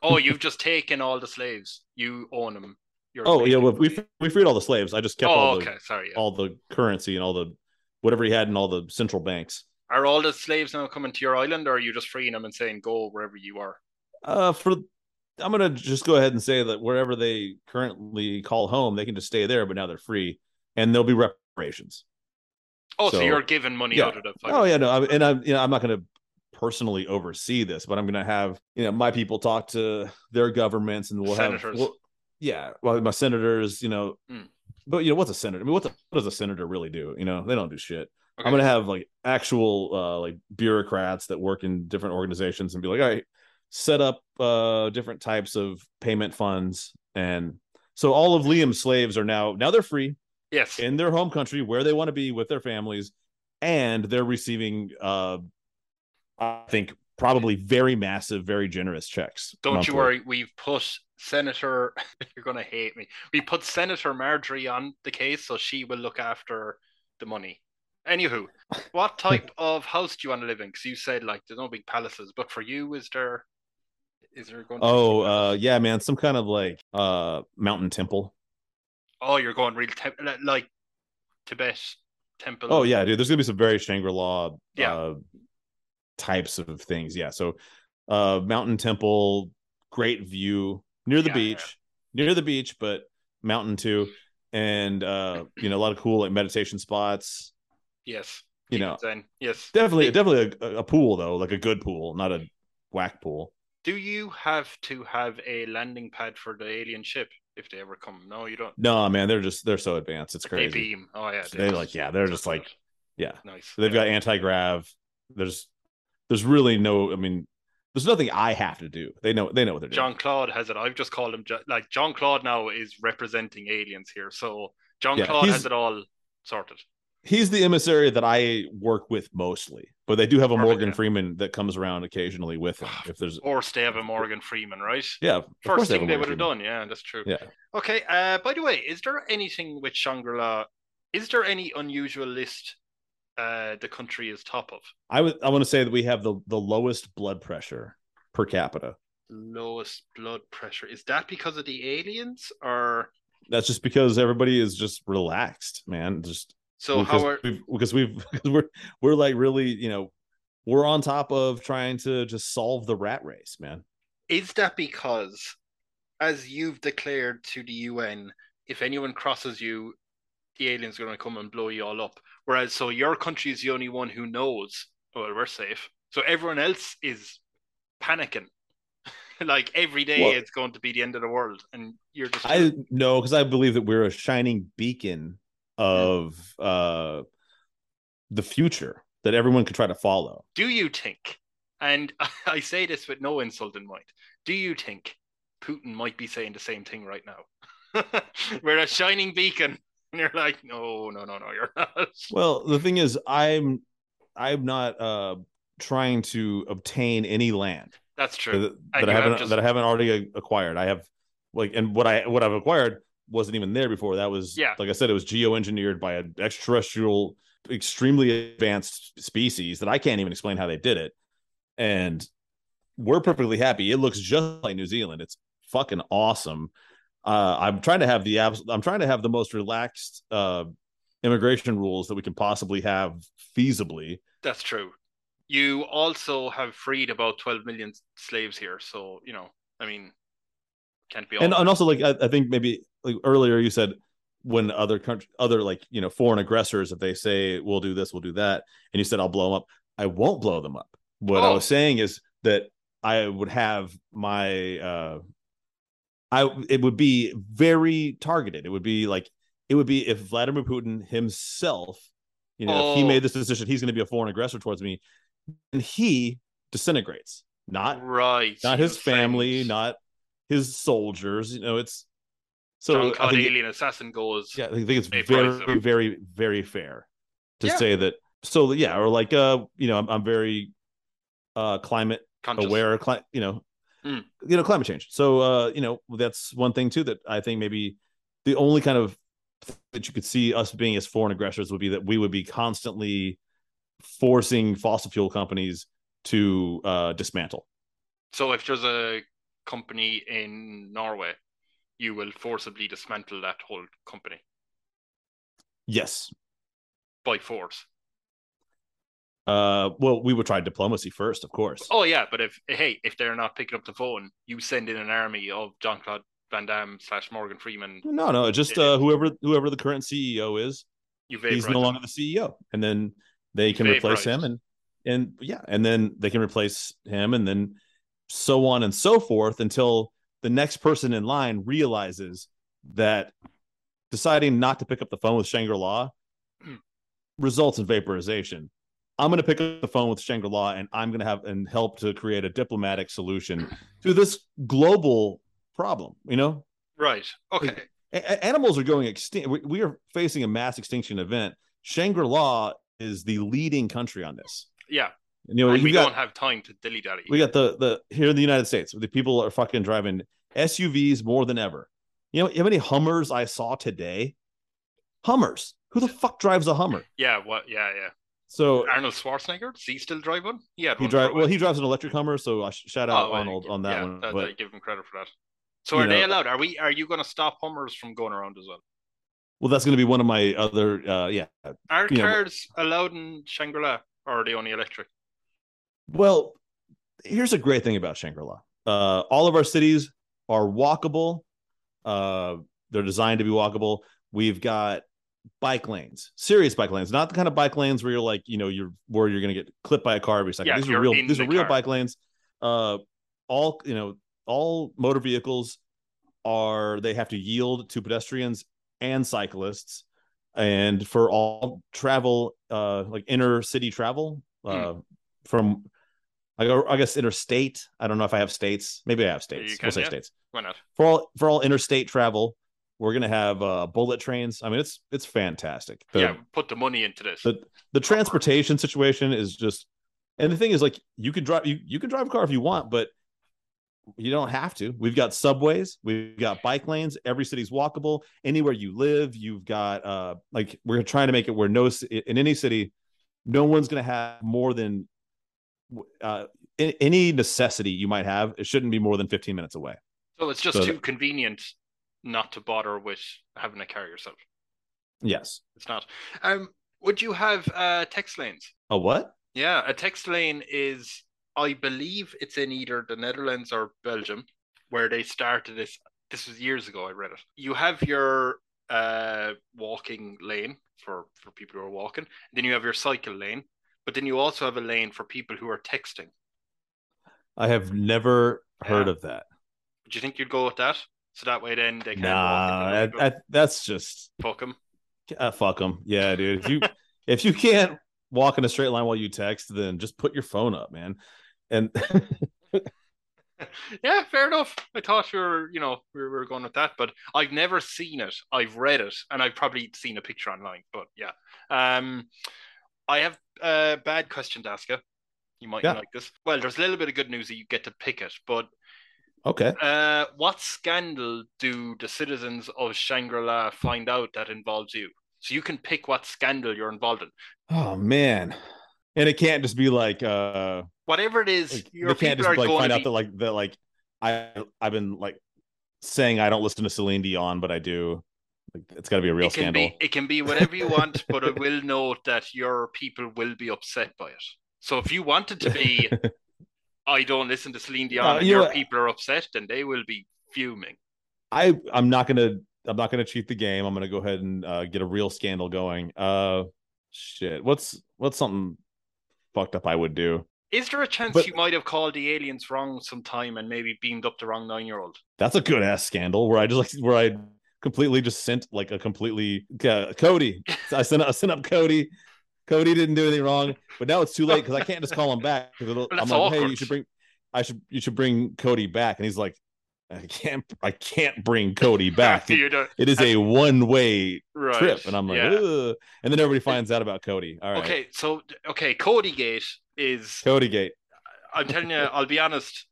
Speaker 3: oh, (laughs) you've just taken all the slaves. You own them.
Speaker 2: You're oh yeah, well, we we freed all the slaves. I just kept
Speaker 3: oh,
Speaker 2: all
Speaker 3: the okay. Sorry, yeah.
Speaker 2: all the currency and all the whatever he had in all the central banks.
Speaker 3: Are all the slaves now coming to your island, or are you just freeing them and saying go wherever you are?
Speaker 2: Uh, for I'm gonna just go ahead and say that wherever they currently call home, they can just stay there, but now they're free, and there'll be reparations.
Speaker 3: Oh, so, so you're giving money
Speaker 2: yeah.
Speaker 3: out of the.
Speaker 2: Oh yeah, no, I, and I'm you know I'm not gonna personally oversee this, but I'm gonna have you know my people talk to their governments, and we'll senators. have well, yeah, well my senators, you know, mm. but you know what's a senator? I mean, what, the, what does a senator really do? You know, they don't do shit. Okay. I'm gonna have like actual uh, like bureaucrats that work in different organizations and be like, all right, set up uh, different types of payment funds, and so all of Liam's slaves are now now they're free,
Speaker 3: yes,
Speaker 2: in their home country where they want to be with their families, and they're receiving, uh, I think, probably very massive, very generous checks.
Speaker 3: Don't monthly. you worry, we've put Senator. (laughs) You're gonna hate me. We put Senator Marjorie on the case, so she will look after the money. Anywho, what (laughs) type of house do you want to live in? Because you said like there's no big palaces, but for you, is there? Is there going?
Speaker 2: oh, uh, yeah, man, some kind of like uh mountain temple.
Speaker 3: Oh, you're going real te- like Tibet temple.
Speaker 2: Oh yeah, dude. There's gonna be some very Shangri La yeah. Uh, types of things. Yeah. So, uh, mountain temple, great view near the yeah, beach, yeah. near the beach, but mountain too, and uh, you know, a lot of cool like meditation spots.
Speaker 3: Yes.
Speaker 2: You know,
Speaker 3: yes,
Speaker 2: definitely, definitely a, a, pool though, like a good pool, not a whack pool.
Speaker 3: do you have to have a landing pad for the alien ship if they ever come? No, you don't.
Speaker 2: No, man, they're just they're so advanced. It's crazy.
Speaker 3: They beam. Oh yeah,
Speaker 2: they, like yeah, they're just like yeah.
Speaker 3: Nice.
Speaker 2: They've
Speaker 3: yeah.
Speaker 2: got anti grav. There's there's really no. I mean, there's nothing I have to do. They know they know what they're doing.
Speaker 3: John Claude has it. I've just called him like John Claude now is representing aliens here. So John yeah, Claude has it all sorted
Speaker 2: he's the emissary that I work with mostly, but they do have a Perfect, Morgan yeah. Freeman that comes around occasionally with him. If there's,
Speaker 3: or they have a Morgan Freeman, right?
Speaker 2: Yeah,
Speaker 3: first thing they, they would have done. Yeah, that's true.
Speaker 2: Yeah.
Speaker 3: Okay. Uh, by the way, is there anything with Shangri La? Is there any unusual list? Uh, the country is top of.
Speaker 2: I would. I want to say that we have the the lowest blood pressure per capita.
Speaker 3: Lowest blood pressure. Is that because of the aliens, or?
Speaker 2: That's just because everybody is just relaxed, man. Just
Speaker 3: so
Speaker 2: because
Speaker 3: how are
Speaker 2: we've, because we've (laughs) we're we're like really you know we're on top of trying to just solve the rat race, man.
Speaker 3: Is that because, as you've declared to the UN, if anyone crosses you, the aliens are going to come and blow you all up? Whereas, so your country is the only one who knows, well, we're safe. So everyone else is panicking. (laughs) like every day well, it's going to be the end of the world. And you're just.
Speaker 2: I know because I believe that we're a shining beacon of uh, the future that everyone could try to follow.
Speaker 3: Do you think, and (laughs) I say this with no insult in mind, do you think Putin might be saying the same thing right now? (laughs) We're a shining beacon. (laughs) And you're like, no, no, no, no, you're not.
Speaker 2: Well, the thing is, I'm I'm not uh trying to obtain any land.
Speaker 3: That's true.
Speaker 2: That, that I haven't just... that I haven't already acquired. I have like and what I what I've acquired wasn't even there before. That was
Speaker 3: yeah.
Speaker 2: like I said, it was geoengineered by an extraterrestrial, extremely advanced species that I can't even explain how they did it. And we're perfectly happy. It looks just like New Zealand. It's fucking awesome. Uh, I'm trying to have the abs- I'm trying to have the most relaxed uh, immigration rules that we can possibly have feasibly.
Speaker 3: That's true. You also have freed about 12 million slaves here, so you know, I mean, can't be.
Speaker 2: and and also like I, I think maybe like earlier you said when other country other like you know foreign aggressors if they say we'll do this we'll do that and you said i'll blow them up i won't blow them up what oh. i was saying is that i would have my uh i it would be very targeted it would be like it would be if vladimir putin himself you know oh. if he made this decision he's going to be a foreign aggressor towards me and he disintegrates not
Speaker 3: right
Speaker 2: not his family not his soldiers you know it's
Speaker 3: so John Alien Assassin goes.
Speaker 2: Yeah, I think it's very, very, very fair to yeah. say that. So yeah, or like uh, you know, I'm, I'm very uh climate Conscious. aware, cli- you know, mm. you know, climate change. So uh, you know, that's one thing too that I think maybe the only kind of that you could see us being as foreign aggressors would be that we would be constantly forcing fossil fuel companies to uh dismantle.
Speaker 3: So if there's a company in Norway you will forcibly dismantle that whole company.
Speaker 2: Yes.
Speaker 3: By force.
Speaker 2: Uh, well, we would try diplomacy first, of course.
Speaker 3: Oh yeah, but if hey, if they're not picking up the phone, you send in an army of Jean Claude Van Damme slash Morgan Freeman.
Speaker 2: No, no, just uh, whoever whoever the current CEO is. You he's no longer the CEO, and then they can replace him, and and yeah, and then they can replace him, and then so on and so forth until the next person in line realizes that deciding not to pick up the phone with Shangri La hmm. results in vaporization. I'm going to pick up the phone with Shangri La and I'm going to have and help to create a diplomatic solution (clears throat) to this global problem, you know?
Speaker 3: Right. Okay.
Speaker 2: A- animals are going extinct. We, we are facing a mass extinction event. Shangri La is the leading country on this.
Speaker 3: Yeah. You know, and we got, don't have time to dilly dally.
Speaker 2: We got the the here in the United States, the people are fucking driving SUVs more than ever. You know, how many Hummers I saw today? Hummers. Who the fuck drives a Hummer?
Speaker 3: Yeah, what? Yeah, yeah.
Speaker 2: So
Speaker 3: Arnold Schwarzenegger, does he still drive one? Yeah,
Speaker 2: he drive. Well, he drives an electric Hummer, so I shout out oh, Arnold on that yeah, one. That, but,
Speaker 3: give him credit for that. So are know, they allowed? Are we? Are you going to stop Hummers from going around as well?
Speaker 2: Well, that's going to be one of my other. uh Yeah.
Speaker 3: Are cars know, allowed in Shangri La, or are they only electric?
Speaker 2: Well, here's a great thing about Shangri La. Uh, all of our cities are walkable. Uh, they're designed to be walkable. We've got bike lanes, serious bike lanes, not the kind of bike lanes where you're like, you know, you're where you're going to get clipped by a car every second. Yeah, these are real. These the are real car. bike lanes. Uh, all you know all motor vehicles are they have to yield to pedestrians and cyclists and for all travel uh like inner city travel uh mm. from I go I guess interstate I don't know if I have states maybe I have states can, we'll say yeah. states
Speaker 3: why not
Speaker 2: for all for all interstate travel we're gonna have uh bullet trains I mean it's it's fantastic
Speaker 3: the, yeah put the money into this
Speaker 2: the the transportation situation is just and the thing is like you could drive you, you can drive a car if you want but you don't have to. We've got subways, we've got bike lanes. Every city's walkable. Anywhere you live, you've got uh like we're trying to make it where no in any city, no one's going to have more than uh any necessity you might have. It shouldn't be more than 15 minutes away.
Speaker 3: So it's just so too that, convenient not to bother with having a car yourself.
Speaker 2: Yes,
Speaker 3: it's not. Um, would you have uh text lanes?
Speaker 2: A what?
Speaker 3: Yeah, a text lane is I believe it's in either the Netherlands or Belgium where they started this. This was years ago. I read it. You have your uh, walking lane for for people who are walking. Then you have your cycle lane, but then you also have a lane for people who are texting.
Speaker 2: I have never heard of that.
Speaker 3: Do you think you'd go with that? So that way, then they can.
Speaker 2: Nah, I, I, that's just
Speaker 3: fuck them.
Speaker 2: Uh, fuck them. Yeah, dude. If you (laughs) if you can't walk in a straight line while you text, then just put your phone up, man and (laughs)
Speaker 3: yeah, fair enough. I thought you were, you know, we were going with that, but I've never seen it. I've read it, and I've probably seen a picture online. But yeah, um, I have a bad question to ask you. You might yeah. like this. Well, there's a little bit of good news that you get to pick it, but
Speaker 2: okay.
Speaker 3: Uh, what scandal do the citizens of Shangri La find out that involves you? So you can pick what scandal you're involved in.
Speaker 2: Oh man, and it can't just be like uh
Speaker 3: whatever it is
Speaker 2: like, your can't just like find out be... that like that like i i've been like saying i don't listen to celine dion but i do it's got to be a real
Speaker 3: it can
Speaker 2: scandal.
Speaker 3: be, it can be whatever you want but i will note that your people will be upset by it. So if you wanted to be (laughs) i don't listen to celine dion uh, and your people are upset then they will be fuming.
Speaker 2: I i'm not gonna i'm not gonna cheat the game. I'm gonna go ahead and uh, get a real scandal going. Uh shit. What's what's something fucked up I would do.
Speaker 3: Is there a chance but, you might have called the aliens wrong sometime and maybe beamed up the wrong nine year old?
Speaker 2: That's a good ass scandal where I just like where I completely just sent like a completely uh, Cody. I sent I sent up Cody. Cody didn't do anything wrong, but now it's too late because I can't just call him back. I'm like, awkward. hey, you should bring, I should, you should bring Cody back, and he's like, I can't I can't bring Cody (laughs) back. it, it is a one way right. trip, and I'm like, yeah. And then everybody finds out about Cody. All right.
Speaker 3: Okay, so okay, Cody Gate is
Speaker 2: Cody Gate.
Speaker 3: I'm telling you, I'll be honest.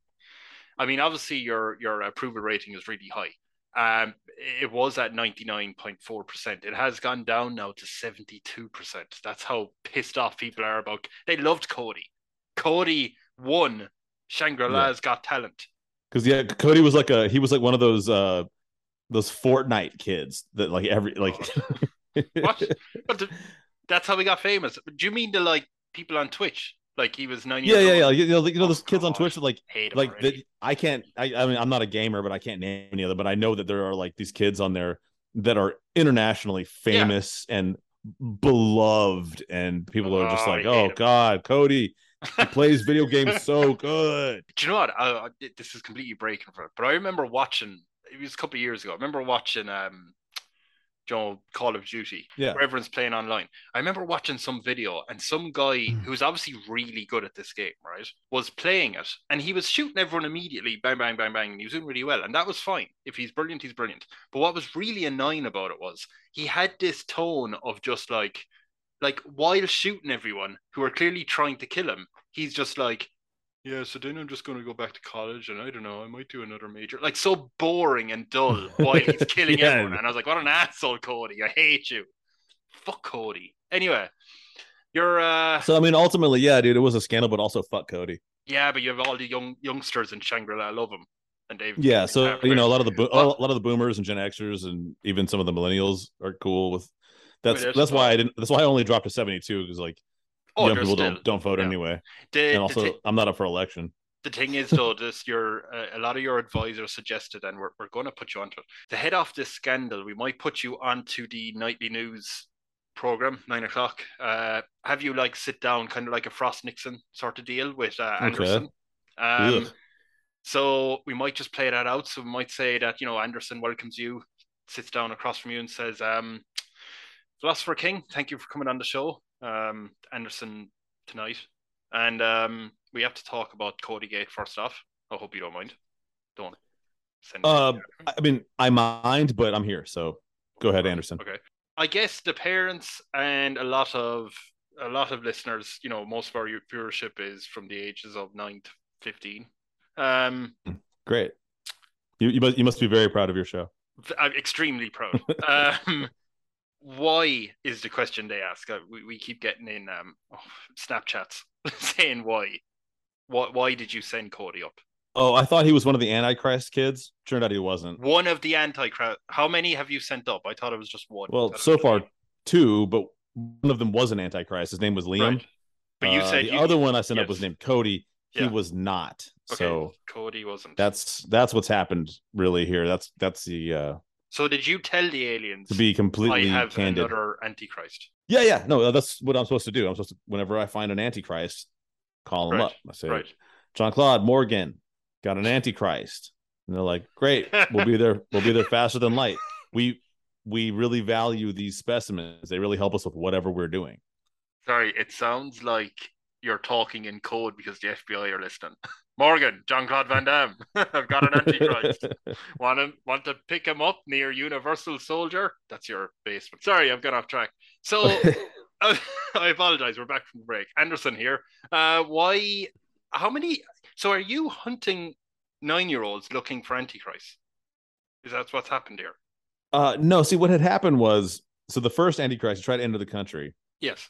Speaker 3: I mean, obviously your your approval rating is really high. Um, it was at 99.4%. It has gone down now to 72%. That's how pissed off people are about. They loved Cody. Cody won Shangri-La's yeah. Got Talent
Speaker 2: because yeah, Cody was like a he was like one of those uh those Fortnite kids that like every like (laughs)
Speaker 3: what? But the, that's how we got famous. Do you mean the like people on Twitch? Like he was nine
Speaker 2: yeah, yeah, yeah. You know, you know those oh, kids on Twitch that like like that. I can't. I, I mean, I'm not a gamer, but I can't name any other. But I know that there are like these kids on there that are internationally famous yeah. and beloved, and people oh, are just like, "Oh God, Cody, he (laughs) plays video games so good.
Speaker 3: Do you know what? I, I, this is completely breaking for it, but I remember watching. It was a couple of years ago. I remember watching um, Joe Call of Duty,
Speaker 2: yeah.
Speaker 3: where everyone's playing online. I remember watching some video, and some guy mm. who's obviously really good at this game, right, was playing it, and he was shooting everyone immediately, bang, bang, bang, bang, and he was doing really well, and that was fine. If he's brilliant, he's brilliant. But what was really annoying about it was he had this tone of just like like while shooting everyone who are clearly trying to kill him, he's just like, yeah, so then I'm just going to go back to college and I don't know, I might do another major. Like so boring and dull (laughs) while he's killing yeah. everyone. And I was like, what an asshole, Cody. I hate you. Fuck Cody. Anyway, you're uh
Speaker 2: So I mean ultimately, yeah, dude, it was a scandal, but also fuck Cody.
Speaker 3: Yeah, but you have all the young youngsters in Shangri-La I love him. And Dave.
Speaker 2: Yeah, so you know, a lot of the bo- a lot of the boomers and Gen Xers and even some of the millennials are cool with that's that's why I didn't. That's why I only dropped to seventy two because like oh, young people don't don't vote yeah. anyway. The, and also, t- I'm not up for election.
Speaker 3: The thing is, though, (laughs) this your uh, a lot of your advisors suggested, and we're we're going to put you onto it. To head off this scandal, we might put you onto the nightly news program nine o'clock. Uh, have you like sit down, kind of like a Frost Nixon sort of deal with uh, Anderson. Okay. Um, So we might just play that out. So we might say that, you know, Anderson welcomes you, sits down across from you and says, um, Philosopher King, thank you for coming on the show. Um, Anderson tonight. And um, we have to talk about Cody Gate first off. I hope you don't mind. Don't
Speaker 2: send uh, I mean, I mind, but I'm here. So go ahead, Anderson.
Speaker 3: Okay. I guess the parents and a lot of a lot of listeners, you know, most of our viewership is from the ages of nine to fifteen. Um,
Speaker 2: Great. You you must you must be very proud of your show.
Speaker 3: I'm extremely proud. (laughs) um, why is the question they ask? Uh, we, we keep getting in um, oh, Snapchats (laughs) saying why. Why why did you send Cody up?
Speaker 2: Oh, I thought he was one of the Antichrist kids. Turned out he wasn't.
Speaker 3: One of the Antichrist. How many have you sent up? I thought it was just one.
Speaker 2: Well, so far two, but one of them was an Antichrist. His name was Liam. Right. But you uh, said the you, other one I sent yes. up was named Cody. He yeah. was not. Okay. So
Speaker 3: Cody wasn't.
Speaker 2: That's that's what's happened really here. That's that's the. uh
Speaker 3: So did you tell the aliens
Speaker 2: to be completely
Speaker 3: I have
Speaker 2: candid.
Speaker 3: another Antichrist?
Speaker 2: Yeah, yeah. No, that's what I'm supposed to do. I'm supposed to whenever I find an Antichrist, call him right. up. I say, right. Jean Claude Morgan got an Antichrist, and they're like, "Great, we'll be there. We'll be there faster than light." We we really value these specimens. They really help us with whatever we're doing.
Speaker 3: Sorry, it sounds like you're talking in code because the FBI are listening. (laughs) Morgan, Jean Claude Van Damme, (laughs) I've got an antichrist. (laughs) want to want to pick him up near Universal Soldier? That's your basement. Sorry, I've got off track. So (laughs) uh, I apologize. We're back from the break. Anderson here. Uh, why? How many? So are you hunting nine-year-olds looking for antichrist? Is that what's happened here?
Speaker 2: Uh, no. See, what had happened was so the first antichrist tried to enter the country.
Speaker 3: Yes.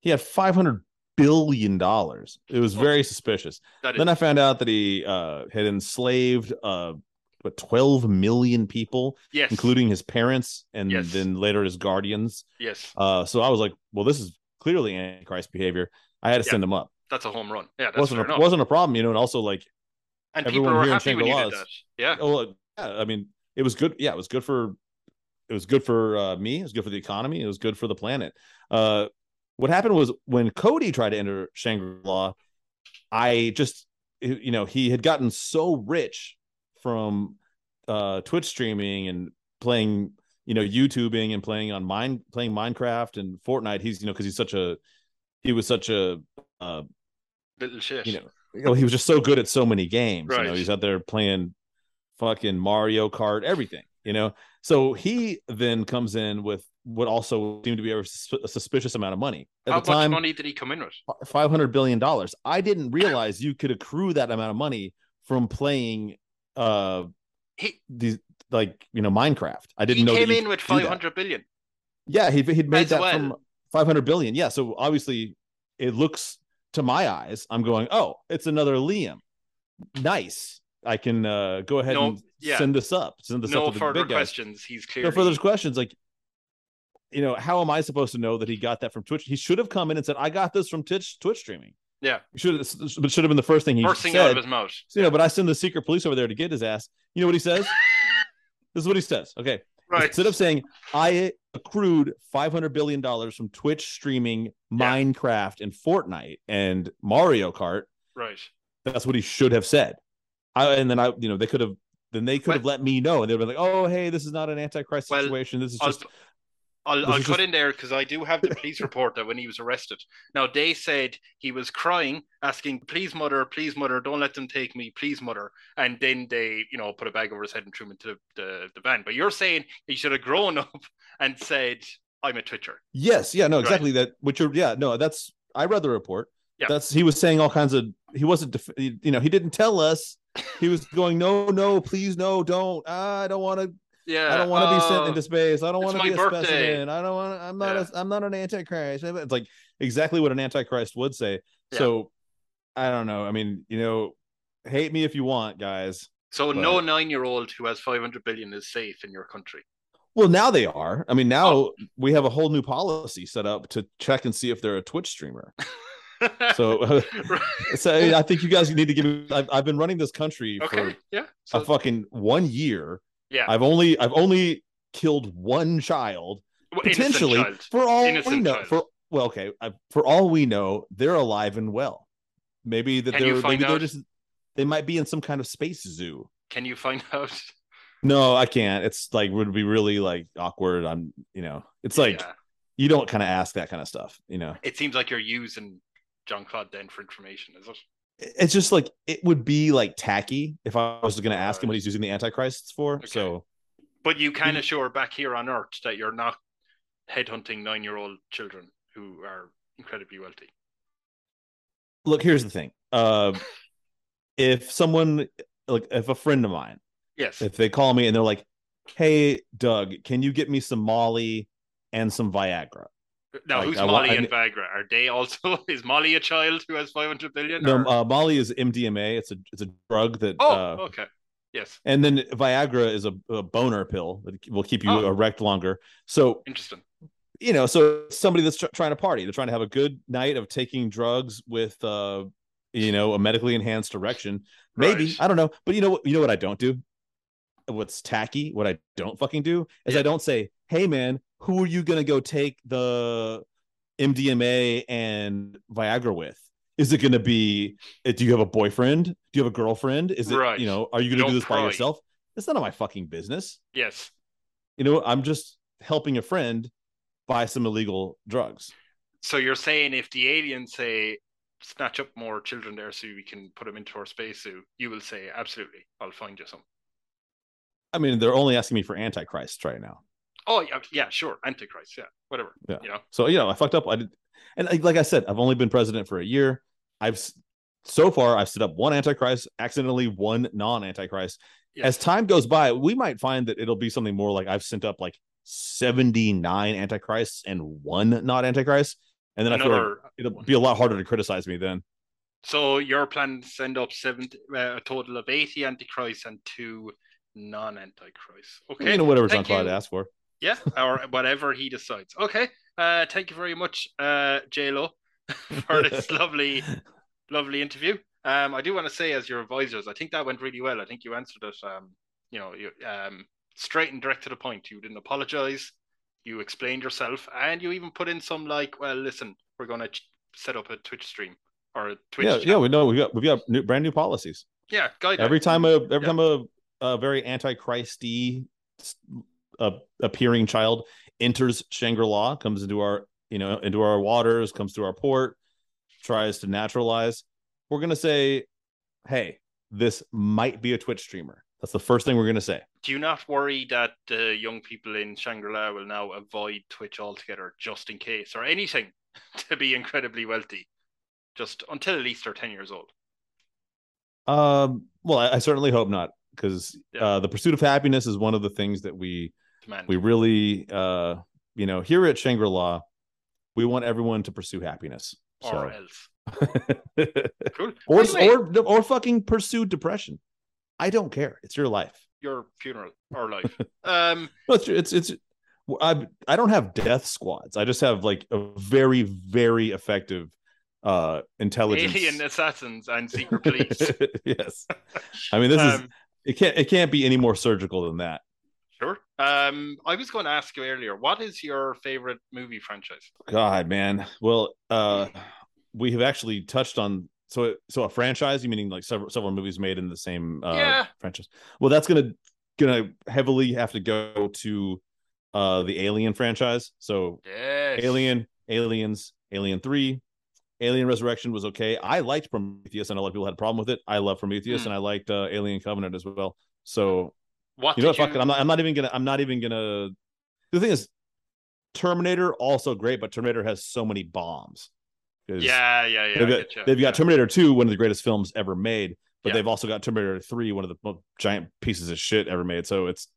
Speaker 2: He had 500 billion dollars. It was very suspicious. Then I found out that he uh, had enslaved uh, what 12 million people,
Speaker 3: yes.
Speaker 2: including his parents and yes. then later his guardians.
Speaker 3: Yes.
Speaker 2: Uh, so I was like, well, this is clearly antichrist behavior. I had to yeah. send him up.
Speaker 3: That's a home run. Yeah,
Speaker 2: wasn't a, wasn't a problem, you know. And also like
Speaker 3: and everyone people were happy when you did that. Yeah.
Speaker 2: Oh, yeah. I mean, it was good. Yeah, it was good for it was good for uh, me. It was good for the economy. It was good for the planet. Uh, what happened was when Cody tried to enter Shangri-La, I just you know he had gotten so rich from uh, Twitch streaming and playing you know YouTubing and playing on mine playing Minecraft and Fortnite. He's you know because he's such a he was such a uh,
Speaker 3: little shit.
Speaker 2: You know, know, he was just so good at so many games. Right. You know, he's out there playing fucking Mario Kart, everything. You know, so he then comes in with what also seemed to be a, suspicious amount of money.
Speaker 3: At How the time, much money did he come in with?
Speaker 2: Five hundred billion dollars. I didn't realize you could accrue that amount of money from playing uh he, these like you know Minecraft. I didn't
Speaker 3: he
Speaker 2: know.
Speaker 3: He came in with five hundred billion.
Speaker 2: Yeah, he he'd made As that well. from five hundred billion. Yeah, so obviously it looks to my eyes. I'm going, oh, it's another Liam. Nice. I can uh, go ahead no, and yeah. send this up. Send this
Speaker 3: no
Speaker 2: up
Speaker 3: to further questions. He's clear.
Speaker 2: No further questions. Like you know, how am I supposed to know that he got that from Twitch? He should have come in and said, "I got this from Twitch Twitch streaming."
Speaker 3: Yeah,
Speaker 2: should have, but should have been the first thing he
Speaker 3: first thing
Speaker 2: said.
Speaker 3: out of his mouth.
Speaker 2: So, you know, but I send the secret police over there to get his ass. You know what he says? (laughs) this is what he says. Okay,
Speaker 3: right.
Speaker 2: Instead of saying I accrued five hundred billion dollars from Twitch streaming Minecraft yeah. and Fortnite and Mario Kart,
Speaker 3: right?
Speaker 2: That's what he should have said. I, and then I, you know, they could have then they could have let me know and they'd be like, oh, hey, this is not an antichrist well, situation. This is just
Speaker 3: I'll, I'll cut just... in there because I do have the police report that when he was arrested. Now they said he was crying, asking, "Please, mother, please, mother, don't let them take me, please, mother." And then they, you know, put a bag over his head and threw him into the, the, the van. But you're saying he should have grown (laughs) up and said, "I'm a Twitcher."
Speaker 2: Yes, yeah, no, exactly right. that. Which are, yeah, no, that's I read the report.
Speaker 3: Yeah.
Speaker 2: That's he was saying all kinds of. He wasn't, def- you know, he didn't tell us. He was going, no, no, please, no, don't. I don't want to
Speaker 3: yeah,
Speaker 2: I don't want to uh, be sent into space. I don't want to be a birthday. specimen. I don't want. I'm not. Yeah. A, I'm not an antichrist. It's like exactly what an antichrist would say. Yeah. So I don't know. I mean, you know, hate me if you want, guys.
Speaker 3: So but... no nine-year-old who has 500 billion is safe in your country.
Speaker 2: Well, now they are. I mean, now oh. we have a whole new policy set up to check and see if they're a Twitch streamer. (laughs) so, (laughs) uh, so I think you guys need to give. Me, I've, I've been running this country
Speaker 3: okay.
Speaker 2: for
Speaker 3: yeah.
Speaker 2: So, a fucking one year
Speaker 3: yeah.
Speaker 2: I've only I've only killed one child well, potentially child. for all innocent we know child. for well okay I, for all we know they're alive and well maybe that they're maybe they're just they might be in some kind of space zoo.
Speaker 3: Can you find (laughs) out?
Speaker 2: No, I can't. It's like would be really like awkward. I'm, you know, it's like yeah. you don't kind of ask that kind of stuff. You know,
Speaker 3: it seems like you're using Jean Claude for information, is it?
Speaker 2: It's just like it would be like tacky if I was going to ask him what he's using the antichrists for. Okay. So,
Speaker 3: but you can assure back here on Earth that you're not headhunting nine-year-old children who are incredibly wealthy.
Speaker 2: Look, here's the thing. Uh, (laughs) if someone like if a friend of mine,
Speaker 3: yes,
Speaker 2: if they call me and they're like, "Hey, Doug, can you get me some Molly and some Viagra?"
Speaker 3: Now, like, who's I, Molly I, and Viagra? Are they also? (laughs) Is Molly a child who has five hundred billion? No,
Speaker 2: uh, Molly is MDMA. It's a it's a drug that.
Speaker 3: Oh,
Speaker 2: uh,
Speaker 3: okay. Yes.
Speaker 2: And then Viagra is a, a boner pill that will keep you oh. erect longer. So
Speaker 3: interesting.
Speaker 2: You know, so somebody that's tr- trying to party, they're trying to have a good night of taking drugs with, uh, you know, a medically enhanced erection. Maybe right. I don't know, but you know what? You know what I don't do. What's tacky? What I don't fucking do is yeah. I don't say, "Hey, man, who are you gonna go take the MDMA and Viagra with? Is it gonna be? Uh, do you have a boyfriend? Do you have a girlfriend? Is it? Right. You know, are you gonna do this by yourself? It's none of my fucking business.
Speaker 3: Yes.
Speaker 2: You know, I'm just helping a friend buy some illegal drugs.
Speaker 3: So you're saying if the aliens say snatch up more children there so we can put them into our space spacesuit, you will say absolutely, I'll find you some.
Speaker 2: I mean, they're only asking me for Antichrist right now.
Speaker 3: Oh yeah, yeah, sure, Antichrist, yeah, whatever. Yeah. You know?
Speaker 2: So you know, I fucked up. I did, and like I said, I've only been president for a year. I've so far I've set up one Antichrist, accidentally one non-Antichrist. As time goes by, we might find that it'll be something more like I've sent up like 79 Antichrists and one not Antichrist. And then Another, I feel like it'll be a lot harder to criticize me then.
Speaker 3: So your plan to send up 70, uh, a total of 80 Antichrists and two non-antichrists. Okay.
Speaker 2: You know, whatever Jean Claude asked for.
Speaker 3: Yeah, or whatever he decides. Okay. Uh, thank you very much, uh, JLo, (laughs) for this (laughs) lovely, lovely interview. Um, I do want to say, as your advisors, I think that went really well. I think you answered it. Um, you know, you um, straight and direct to the point. You didn't apologize. You explained yourself, and you even put in some like, well, listen, we're going to ch- set up a Twitch stream or a Twitch.
Speaker 2: Yeah, channel. yeah, we know we got we've got new, brand new policies.
Speaker 3: Yeah,
Speaker 2: guide every time a every yeah. time a a very antichristy uh, appearing child enters Shangri-La, comes into our you know into our waters, comes through our port, tries to naturalize. We're gonna say, hey, this might be a Twitch streamer. That's the first thing we're gonna say.
Speaker 3: Do you not worry that the young people in Shangri-La will now avoid Twitch altogether, just in case, or anything, (laughs) to be incredibly wealthy, just until at least they're ten years old?
Speaker 2: Um. Well, I, I certainly hope not because yeah. uh, the pursuit of happiness is one of the things that we we really uh, you know here at Shangri-La we want everyone to pursue happiness.
Speaker 3: Or so. else. (laughs)
Speaker 2: cool. Or, or or fucking pursue depression. I don't care. It's your life.
Speaker 3: Your funeral or (laughs) life. um
Speaker 2: no, it's it's it's I I don't have death squads. I just have like a very very effective uh intelligence
Speaker 3: alien assassins and secret police. (laughs)
Speaker 2: yes. I mean this um, is it can't it can't be any more surgical than that.
Speaker 3: Sure. Um, I was going to ask you earlier, what is your favorite movie franchise?
Speaker 2: God, man. Well, uh, (laughs) we have actually touched on so so a franchise. You meaning like several several movies made in the same uh, yeah. franchise? Well, that's gonna gonna heavily have to go to uh the Alien franchise. So
Speaker 3: yes.
Speaker 2: Alien, Aliens, Alien Three, Alien Resurrection was okay. I liked Prometheus, and a lot of people had a problem with it. I love Prometheus, mm. and I liked uh, Alien Covenant as well. So, what you know, what, you... I'm not. I'm not even gonna. I'm not even gonna. The thing is, Terminator also great, but Terminator has so many bombs.
Speaker 3: Yeah, yeah, yeah.
Speaker 2: They've got, they've got Terminator Two, one of the greatest films ever made, but yeah. they've also got Terminator Three, one of the most giant pieces of shit ever made. So it's,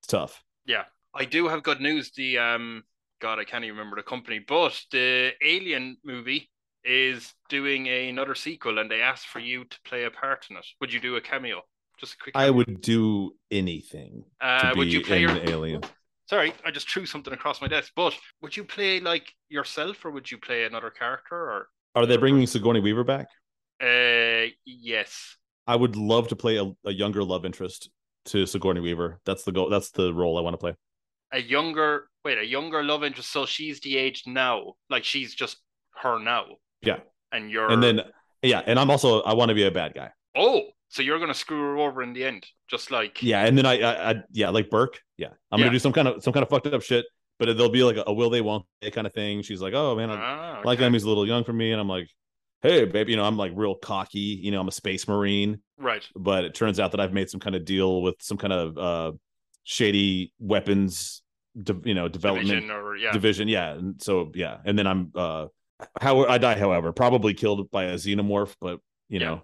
Speaker 2: it's tough.
Speaker 3: Yeah, I do have good news. The um, God, I can't even remember the company, but the Alien movie is doing a, another sequel and they asked for you to play a part in it. Would you do a cameo? Just a quick.
Speaker 2: I would do anything. Uh, would you play your alien?
Speaker 3: Sorry, I just threw something across my desk. But would you play like yourself, or would you play another character? Or
Speaker 2: are they bringing Sigourney Weaver back?
Speaker 3: Uh, yes.
Speaker 2: I would love to play a, a younger love interest to Sigourney Weaver. That's the goal. That's the role I want to play.
Speaker 3: A younger, wait, a younger love interest. So she's the age now, like she's just her now.
Speaker 2: Yeah.
Speaker 3: And you're
Speaker 2: and then yeah, and I'm also I want to be a bad guy.
Speaker 3: Oh, so you're gonna screw her over in the end, just like
Speaker 2: yeah, and then I, I, I yeah, like Burke, yeah, I'm yeah. gonna do some kind of some kind of fucked up shit, but there'll be like a, a will they won't they kind of thing. She's like, oh man, I ah, okay. like him, he's a little young for me, and I'm like, hey, baby, you know, I'm like real cocky, you know, I'm a space marine,
Speaker 3: right?
Speaker 2: But it turns out that I've made some kind of deal with some kind of uh shady weapons, de- you know, development division, or, yeah. division, yeah, and so yeah, and then I'm uh how I die, however, probably killed by a xenomorph, but you yeah. know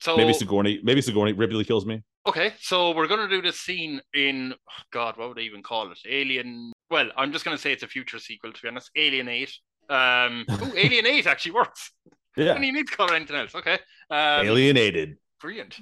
Speaker 2: so maybe Sigourney, maybe Sigourney Ripley kills me.
Speaker 3: Okay, so we're gonna do this scene in oh God, what would I even call it? Alien. Well, I'm just gonna say it's a future sequel. To be honest, Alien Eight. Um, (laughs) ooh, Alien Eight actually works.
Speaker 2: Yeah,
Speaker 3: and you need to call it anything else. Okay. Um,
Speaker 2: alienated.
Speaker 3: Brilliant.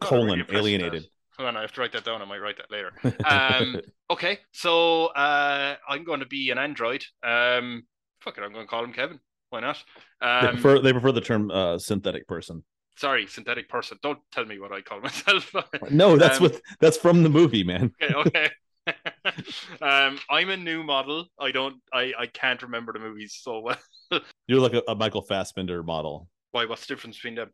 Speaker 2: Colon really alienated.
Speaker 3: Hold on, I have to write that down. I might write that later. (laughs) Um, okay, so uh, I'm going to be an android. Um, fuck it, I'm going to call him Kevin. Why not?
Speaker 2: Um, they prefer they prefer the term uh, synthetic person
Speaker 3: sorry, synthetic person. Don't tell me what I call (laughs) myself.
Speaker 2: no, that's um, what that's from the movie, man. (laughs)
Speaker 3: Okay, okay. (laughs) um, I'm a new model. I don't. I I can't remember the movies so well.
Speaker 2: You're like a, a, Michael Fassbender model.
Speaker 3: Why? What's the difference between them?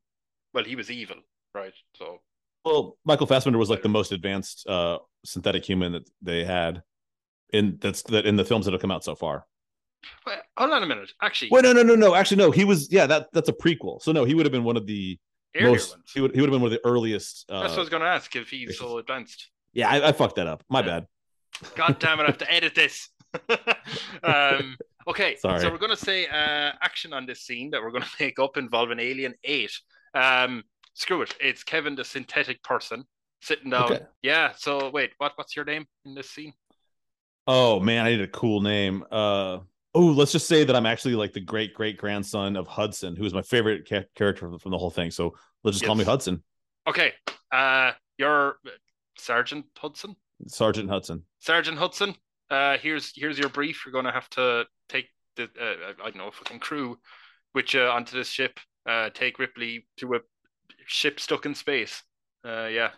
Speaker 3: Well, he was evil, right? So.
Speaker 2: Well, Michael Fassbender was like the most advanced uh, synthetic human that they had in that's that in the films that have come out so far.
Speaker 3: Wait, hold on a minute. Actually,
Speaker 2: wait, no, no, no, no. Actually, no. He was yeah. That that's a prequel. So no, he would have been one of the most, ones. He would he would have been one of the earliest.
Speaker 3: Uh, That's what I was going to ask if he's so advanced.
Speaker 2: Yeah, I, I fucked that up. My yeah. bad.
Speaker 3: God damn it! I have to edit this. (laughs) um, okay, Sorry. so we're going to say uh, action on this scene that we're going (laughs) to make up involving Alien Eight. Um, screw it. It's Kevin, the synthetic person, sitting down. Okay. Yeah. So wait, what what's your name in this scene?
Speaker 2: Oh man, I need a cool name. Uh, oh, let's just say that I'm actually like the great great grandson of Hudson, who is my favorite ca- character from the whole thing. So let's just yes. call me Hudson.
Speaker 3: Okay. Uh, you're Sergeant Hudson.
Speaker 2: Sergeant Hudson.
Speaker 3: Sergeant Hudson. Uh, here's here's your brief. You're going to have to take the uh, I don't know fucking crew which you onto this ship. Uh, take Ripley to a ship stuck in space. Uh, yeah.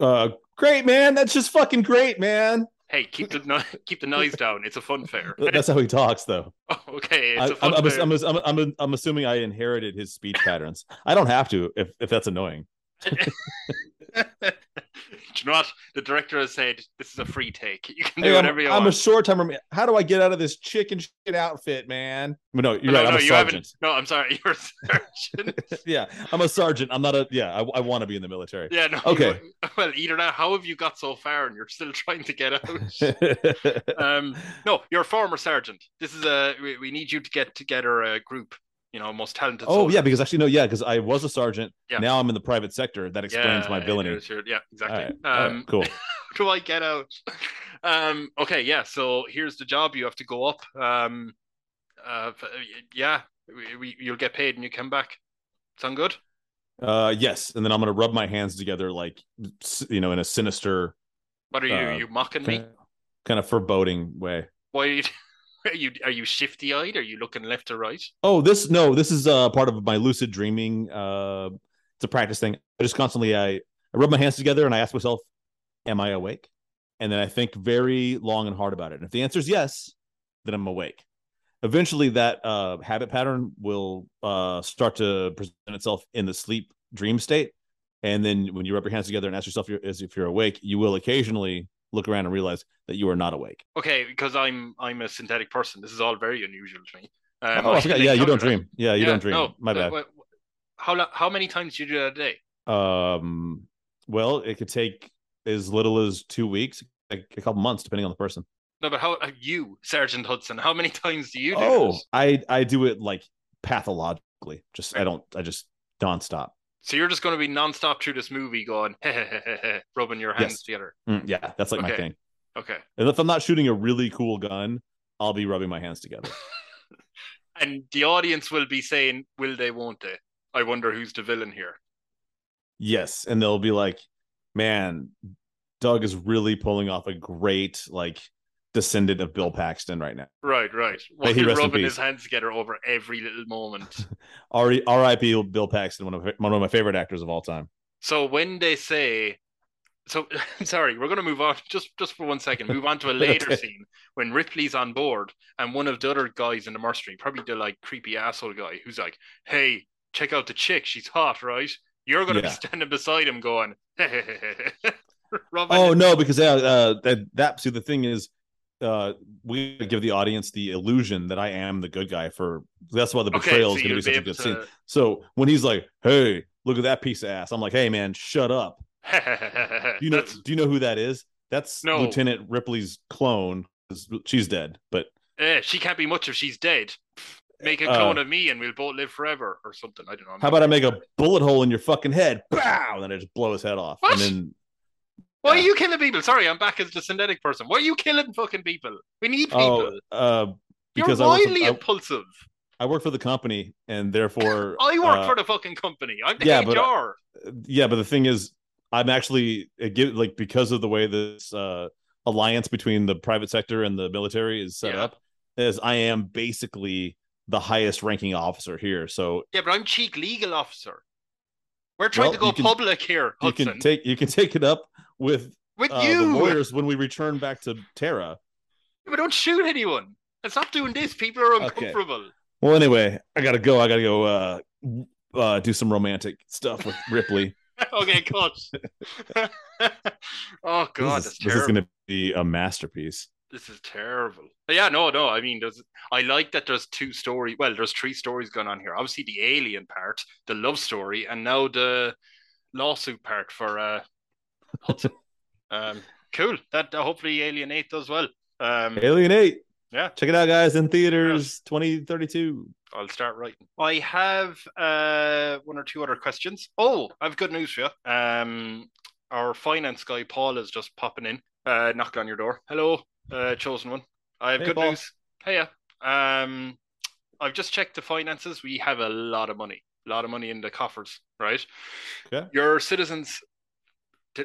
Speaker 2: Uh, great man. That's just fucking great, man
Speaker 3: hey, keep the no- (laughs) keep the noise down. It's a fun fair.
Speaker 2: That's how he talks, though. (laughs)
Speaker 3: Oh, okay,
Speaker 2: I, am I'm, I'm, I'm, I'm, assuming I inherited his speech patterns. I don't have to if if that's annoying. (laughs) (laughs)
Speaker 3: you know what? The director has said this is a free take. You can do hey, whatever you
Speaker 2: I'm,
Speaker 3: want.
Speaker 2: I'm a short timer. How do I get out of this chicken shit outfit, man? no, you're no, right. No, I'm a sergeant.
Speaker 3: No, I'm sorry. (laughs) You're a sergeant. (laughs)
Speaker 2: yeah, I'm a sergeant. I'm not a. Yeah, I, I want to be in the military.
Speaker 3: Yeah. No.
Speaker 2: Okay.
Speaker 3: You, well, either that. How have you got so far and you're still trying to get out? um, no, you're a former sergeant. This is a. We, we need you to get together a group you know most talented.
Speaker 2: Oh soldiers. yeah, because actually no, yeah, because I was a sergeant. Yeah. Now I'm in the private sector. That explains
Speaker 3: yeah,
Speaker 2: my ability.
Speaker 3: Yeah, exactly.
Speaker 2: Right. Um, right. Cool. (laughs)
Speaker 3: do I get out? Um, okay, yeah. So here's the job. You have to go up. Um, uh, yeah, we, we, you'll get paid and you come back. Sound good?
Speaker 2: Uh, yes. And then I'm gonna rub my hands together, like you know, in a sinister.
Speaker 3: What are you? Uh, you mocking me?
Speaker 2: Kind of foreboding way.
Speaker 3: Why? (laughs) Are you... Are you shifty eyed? Are you looking left or right?
Speaker 2: Oh, this no, this is uh part of my lucid dreaming. Uh, it's a practice thing. I just constantly I, I rub my hands together and I ask myself, "Am I awake?" And then I think very long and hard about it. And if the answer is yes, then I'm awake. Eventually, that uh, habit pattern will uh, start to present itself in the sleep dream state. And then when you rub your hands together and ask yourself as if you're awake, you will occasionally look around and realize that you are not awake.
Speaker 3: Okay, because I'm I'm a synthetic person. This is all very unusual to me.
Speaker 2: Um, oh, I forgot. Yeah, you don't dream. Yeah, you yeah, don't dream. No, My bad. Uh,
Speaker 3: how how many times do you do that a day?
Speaker 2: Um, well, it could take as little as two weeks, a, a couple months, depending on the person.
Speaker 3: No, but how uh, you, Sergeant Hudson? How many (laughs) times do you do?
Speaker 2: Oh, this? I I do it like pathologically. Just right. I don't. I just nonstop.
Speaker 3: So you're just going to be nonstop through this movie, going, rubbing your hands yes. together.
Speaker 2: Mm, yeah, that's like
Speaker 3: okay.
Speaker 2: my thing.
Speaker 3: Okay.
Speaker 2: And if I'm not shooting a really cool gun, I'll be rubbing my hands together. (laughs)
Speaker 3: and the audience will be saying, "Will they? Won't they?" I wonder who's the villain here.
Speaker 2: Yes, and they'll be like, "Man, Doug is really pulling off a great like descendant of Bill Paxton right now.
Speaker 3: Right, right. Well, he's rubbing his hands together over every little moment. (laughs)
Speaker 2: R.I.P. Bill Paxton, one of one of my favorite actors of all time.
Speaker 3: So when they say, so (laughs) sorry, we're going to move on just just for one second. Move on to a (laughs) later scene when Ripley's on board and one of the other guys in the mercenary, probably the like creepy asshole guy, who's like, "Hey, check out the chick. She's hot, right?" You're going to yeah. be standing beside him going,
Speaker 2: oh no, because uh, that that see the thing is, uh, we give the audience the illusion that I am the good guy for. That's why the betrayal okay, so is going to be such a good to... scene. So when he's like, "Hey, look at that piece of ass," I'm like, "Hey, man, shut up." (laughs) do you know? Do you know who that is? That's no. Lieutenant Ripley's clone. She's dead, but
Speaker 3: eh, she can't be much if she's dead. Make a uh, clone uh, of me, and we'll both live forever, or something. I don't know. I'm
Speaker 2: how about I make a bullet hole in your fucking head? Bow, and then I just blow his head off,
Speaker 3: what?
Speaker 2: and then
Speaker 3: why are you killing people? Sorry, I'm back as the synthetic person. Why are you killing fucking people? We need oh, people.
Speaker 2: Oh, uh, because
Speaker 3: You're wildly I impulsive.
Speaker 2: I work for the company, and therefore (laughs)
Speaker 3: I work uh, for the fucking company. I'm the yeah, HR.
Speaker 2: But, yeah, but the thing is, I'm actually like because of the way this uh, alliance between the private sector and the military is set yeah. up, is I am basically the highest ranking officer here. So
Speaker 3: yeah, but I'm chief legal officer. We're trying well, to go can, public here.
Speaker 2: Hudson. You can take you can take it up with
Speaker 3: with uh, you
Speaker 2: the lawyers when we return back to Terra.
Speaker 3: But don't shoot anyone. And stop doing this. People are uncomfortable. Okay.
Speaker 2: Well, anyway, I gotta go. I gotta go uh, uh, do some romantic stuff with Ripley. (laughs)
Speaker 3: okay, coach. (laughs) (laughs) oh god,
Speaker 2: this is, this is gonna be a masterpiece.
Speaker 3: This is terrible. But yeah, no, no. I mean, there's. I like that there's two stories. Well, there's three stories going on here. Obviously, the alien part, the love story, and now the lawsuit part for uh, um, cool. That uh, hopefully Alien Eight does well. Um,
Speaker 2: Alien Eight.
Speaker 3: Yeah,
Speaker 2: check it out, guys, in theaters, twenty thirty two.
Speaker 3: I'll start writing. I have uh, one or two other questions. Oh, I have good news for you. Um, our finance guy Paul is just popping in, uh, knocking on your door. Hello, uh, chosen one. I have hey, good news. Hey, yeah. um, I've just checked the finances. We have a lot of money, a lot of money in the coffers, right?
Speaker 2: Yeah.
Speaker 3: Your citizens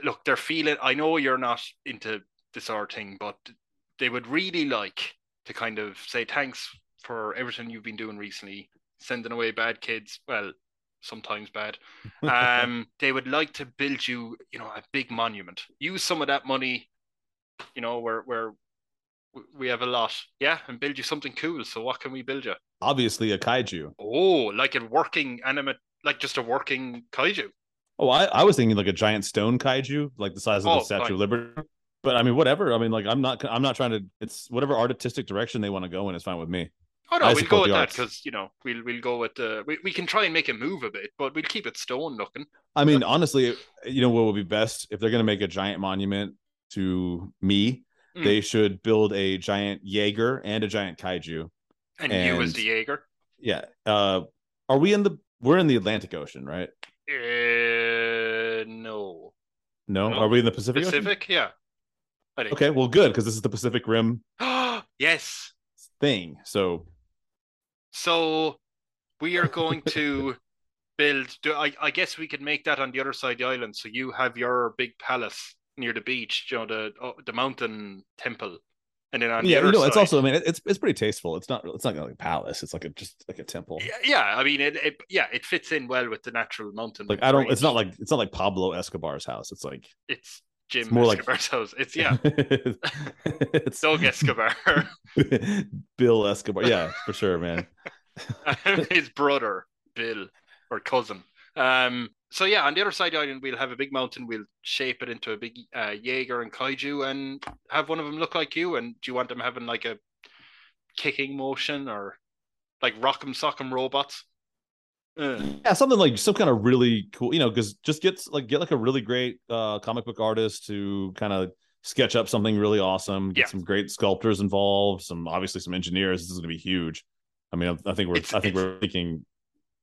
Speaker 3: look, they're feeling. I know you're not into this sort of thing, but they would really like to kind of say thanks for everything you've been doing recently, sending away bad kids. Well, sometimes bad. (laughs) Um, they would like to build you, you know, a big monument. Use some of that money, you know, where where we have a lot, yeah, and build you something cool. So, what can we build you?
Speaker 2: Obviously, a kaiju.
Speaker 3: Oh, like a working animate, like just a working kaiju.
Speaker 2: Oh, I, I was thinking like a giant stone kaiju, like the size of oh, the Statue fine. of Liberty. But I mean, whatever. I mean, like I'm not I'm not trying to. It's whatever artistic direction they want to go in is fine with me.
Speaker 3: Oh no, I we'll go with that because you know we'll we'll go with uh, we we can try and make it move a bit, but we'll keep it stone looking.
Speaker 2: I mean, honestly, you know what would be best if they're gonna make a giant monument to me, mm. they should build a giant Jaeger and a giant kaiju.
Speaker 3: And, and you as the Jaeger.
Speaker 2: Yeah. Uh, are we in the? We're in the Atlantic Ocean, right?
Speaker 3: Uh, no.
Speaker 2: No? no. Are we in the Pacific?
Speaker 3: Pacific,
Speaker 2: Ocean? yeah. Okay, well, good because this is the Pacific Rim. (gasps)
Speaker 3: yes.
Speaker 2: Thing. So.
Speaker 3: So, we are going to (laughs) build. Do I? I guess we could make that on the other side of the island. So you have your big palace near the beach. You know the oh, the mountain temple and then on
Speaker 2: yeah,
Speaker 3: you know,
Speaker 2: side, it's also I mean it's it's pretty tasteful. It's not it's not like a palace. It's like a just like a temple.
Speaker 3: Yeah, yeah. I mean it, it yeah it fits in well with the natural mountain.
Speaker 2: Like I don't. It's not like it's not like Pablo Escobar's house. It's like
Speaker 3: it's Jim it's more Escobar's like... house. It's (laughs) yeah. it's Doug Escobar. (laughs)
Speaker 2: Bill Escobar. Yeah, for sure, man. (laughs)
Speaker 3: His brother Bill or cousin. Um, so yeah, on the other side of the island, we'll have a big mountain. We'll shape it into a big uh, Jaeger and kaiju, and have one of them look like you. And do you want them having like a kicking motion or like rock'em sock'em robots?
Speaker 2: Uh. Yeah, something like some kind of really cool, you know, because just get like get like a really great uh, comic book artist to kind of sketch up something really awesome. Get yeah. some great sculptors involved. Some obviously some engineers. This is going to be huge. I mean, I, I think we're it's, I think we're thinking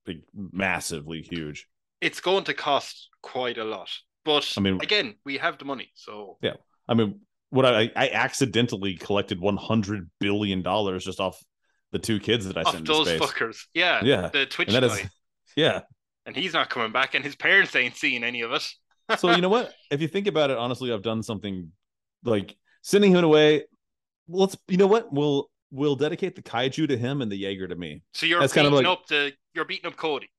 Speaker 2: big, massively huge
Speaker 3: it's going to cost quite a lot. But I mean, again, we have the money, so
Speaker 2: yeah. I mean, what I I accidentally collected one hundred billion dollars just off the two kids that I off sent those space.
Speaker 3: fuckers. Yeah,
Speaker 2: yeah.
Speaker 3: The Twitch guy. Is,
Speaker 2: yeah,
Speaker 3: and he's not coming back, and his parents ain't seeing any of it. (laughs)
Speaker 2: so you know what? If you think about it, honestly, I've done something like sending him away. Let's you know what? We'll we'll dedicate the kaiju to him and the Jaeger to me.
Speaker 3: So you're That's beating kind of like, up the you're beating up Cody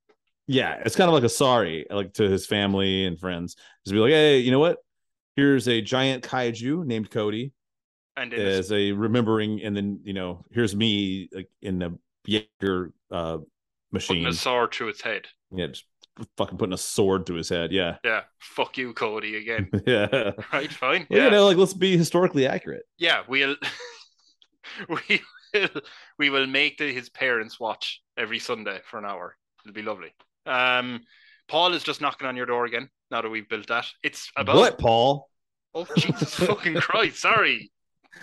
Speaker 2: yeah, it's kind of like a sorry, like to his family and friends. Just be like, hey, you know what? Here's a giant kaiju named Cody. And as a remembering, and then you know, here's me like in the Jaeger uh machine.
Speaker 3: Putting a sword to its head.
Speaker 2: Yeah, just fucking putting a sword to his head. Yeah.
Speaker 3: Yeah. Fuck you, Cody, again. (laughs)
Speaker 2: yeah.
Speaker 3: Right, fine.
Speaker 2: Well,
Speaker 3: yeah.
Speaker 2: You know, like let's be historically accurate.
Speaker 3: Yeah, we'll (laughs) we will we will make the, his parents watch every Sunday for an hour. It'll be lovely. Um Paul is just knocking on your door again now that we've built that. It's about
Speaker 2: What, Paul?
Speaker 3: Oh Jesus (laughs) fucking Christ! Sorry,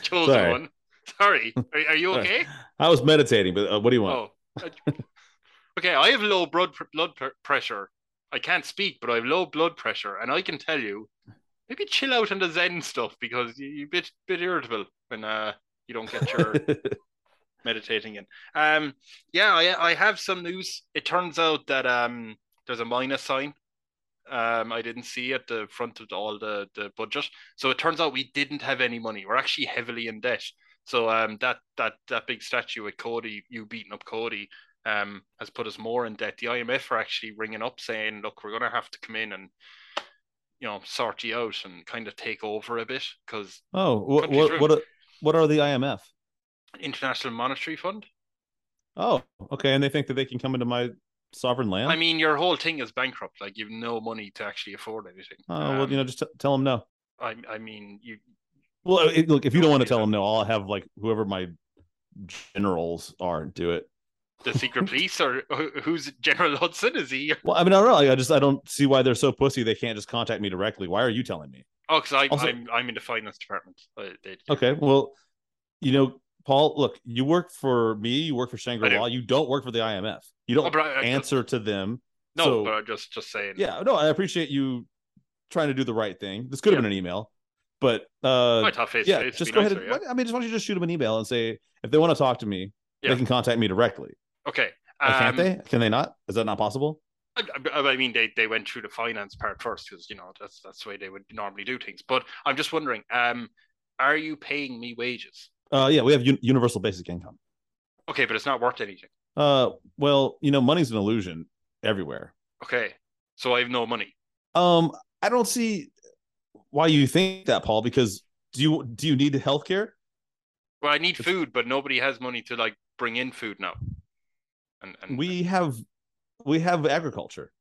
Speaker 3: chosen
Speaker 2: Sorry.
Speaker 3: one. Sorry. Are, are you okay?
Speaker 2: I was meditating, but uh, what do you want?
Speaker 3: Oh, uh, okay. I have low blood pr- blood pr- pressure. I can't speak, but I have low blood pressure, and I can tell you, maybe chill out on the Zen stuff because you, you're a bit bit irritable when uh you don't get your (laughs) meditating in. Um, yeah, I I have some news. It turns out that um there's a minus sign. Um, I didn't see at the front of all the the budget, so it turns out we didn't have any money. We're actually heavily in debt. So um, that that that big statue with Cody, you beating up Cody, um, has put us more in debt. The IMF are actually ringing up saying, "Look, we're going to have to come in and, you know, sort you out and kind of take over a bit because
Speaker 2: oh, what what are, what are the IMF?
Speaker 3: International Monetary Fund.
Speaker 2: Oh, okay, and they think that they can come into my sovereign land.
Speaker 3: I mean, your whole thing is bankrupt. Like you've no money to actually afford anything.
Speaker 2: oh well,
Speaker 3: Um,
Speaker 2: you know, just t- tell them no.
Speaker 3: I I mean, you
Speaker 2: Well, it, look, if you don't want to tell them no, I'll have like whoever my generals are do it.
Speaker 3: the secret (laughs) police or who- who's General Hudson? Is he?
Speaker 2: Well, I mean, I don't know. Like, I just I don't see why they're so pussy. They can't just contact me directly. Why are you telling me?
Speaker 3: Oh, because I'm I'm in the finance department. Uh, they-
Speaker 2: Okay, well, you know, Paul, look, you work for me. You work for Shangri La.
Speaker 3: do.
Speaker 2: You don't work for the IMF. You
Speaker 3: Oh,
Speaker 2: don't
Speaker 3: but I- I-
Speaker 2: answer to them.
Speaker 3: No,
Speaker 2: So-
Speaker 3: but I'm just just saying.
Speaker 2: Yeah, no, I appreciate you trying to do the right thing. This could have
Speaker 3: Yeah.
Speaker 2: been an email, but uh,
Speaker 3: face
Speaker 2: yeah, just go
Speaker 3: nicer,
Speaker 2: ahead. And, I mean, just why don't you just shoot them an email and say if they want to talk to me,
Speaker 3: Yeah.
Speaker 2: they can contact me directly.
Speaker 3: Okay.
Speaker 2: Can't
Speaker 3: Um,
Speaker 2: they? Can they not? Is that not possible?
Speaker 3: I, I- I mean, they, they went through the finance part first because you know that's that's the way they would normally do things. But I'm just wondering, um, are you paying me wages?
Speaker 2: Uh, yeah, we have un- universal basic income.
Speaker 3: Okay, but it's not worth anything.
Speaker 2: Uh, well, you know, money's an illusion everywhere.
Speaker 3: Okay, so I have no money.
Speaker 2: Um, I don't see why you think that, Paul. Because do you do you need health care?
Speaker 3: Well, I need food, but nobody has money to like bring in food now. And, and
Speaker 2: We have we have agriculture.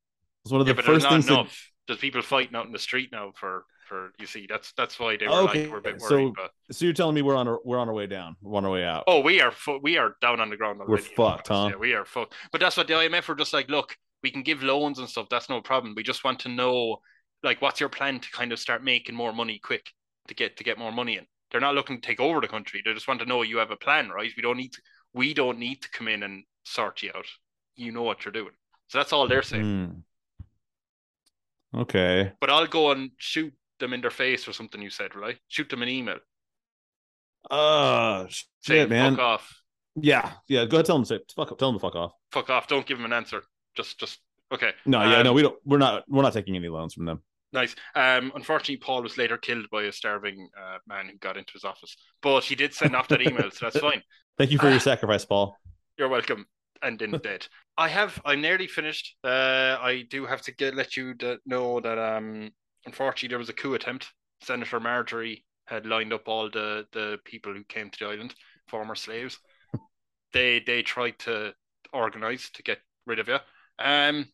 Speaker 2: It's one of
Speaker 3: yeah,
Speaker 2: the
Speaker 3: but
Speaker 2: first
Speaker 3: not
Speaker 2: things that
Speaker 3: enough. There's people fighting out in the street now for for you see that's that's why they were
Speaker 2: Okay,
Speaker 3: like we're a bit
Speaker 2: so-
Speaker 3: worried. but
Speaker 2: So you're telling me we're on our we're on our way down, we're on our way out.
Speaker 3: oh, we are fu- we are down on the ground.
Speaker 2: We're
Speaker 3: Already, be
Speaker 2: fucked, huh?
Speaker 3: Yeah, we are fucked. But that's what the IMF were just like. Look, we can give loans and stuff. That's no problem. We just want to know, like, what's your plan to kind of start making more money quick to get to get more money in. They're not looking to take over the country. They just want to know you have a plan, right? We don't need to. We don't need to come in and sort you out. You know what you're doing. So that's all they're saying.
Speaker 2: Hmm. Okay.
Speaker 3: But I'll go and shoot them in their face or something. You said, right? Shoot them an email.
Speaker 2: Uh,
Speaker 3: Say
Speaker 2: shit, man.
Speaker 3: fuck off.
Speaker 2: Yeah, yeah. Go ahead, tell them to say fuck. Tell them to fuck off.
Speaker 3: Fuck off. Don't give them an answer. Just, just okay.
Speaker 2: No, yeah,
Speaker 3: Um,
Speaker 2: no, we don't. We're not. We're not taking any loans from them.
Speaker 3: Nice. Um, unfortunately, Paul was later killed by a starving uh, man who got into his office. But he did send off that email, so that's (laughs) fine.
Speaker 2: Thank you for your
Speaker 3: Ah.
Speaker 2: sacrifice, Paul.
Speaker 3: You're welcome. And in (laughs) dead. I have. I'm nearly finished. Uh, I do have to get let you know that um, unfortunately, there was a coup attempt. Senator Marjorie had lined up all the the people who came to the island, former slaves. (laughs) they they tried to organize to get rid of you. Um,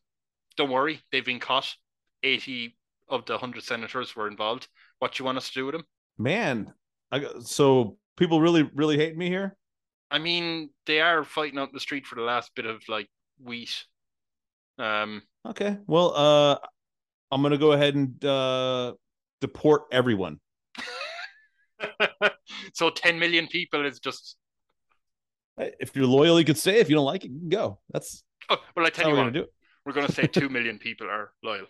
Speaker 3: don't worry, they've been caught. Eighty of the hundred senators were involved. What you want us to do with them?
Speaker 2: Man, I, so people really, really hate me here.
Speaker 3: I mean, they are fighting out in the street for the last bit of like wheat. Um,
Speaker 2: Okay, well, uh, I'm gonna go ahead and uh deport everyone. (laughs)
Speaker 3: so 10 million people is just.
Speaker 2: If you're loyal, you can stay. If you don't like it, you can go. That's
Speaker 3: Oh, well, I tell
Speaker 2: we're
Speaker 3: you
Speaker 2: gonna do it.
Speaker 3: we're going to say 2 (laughs) million people are loyal.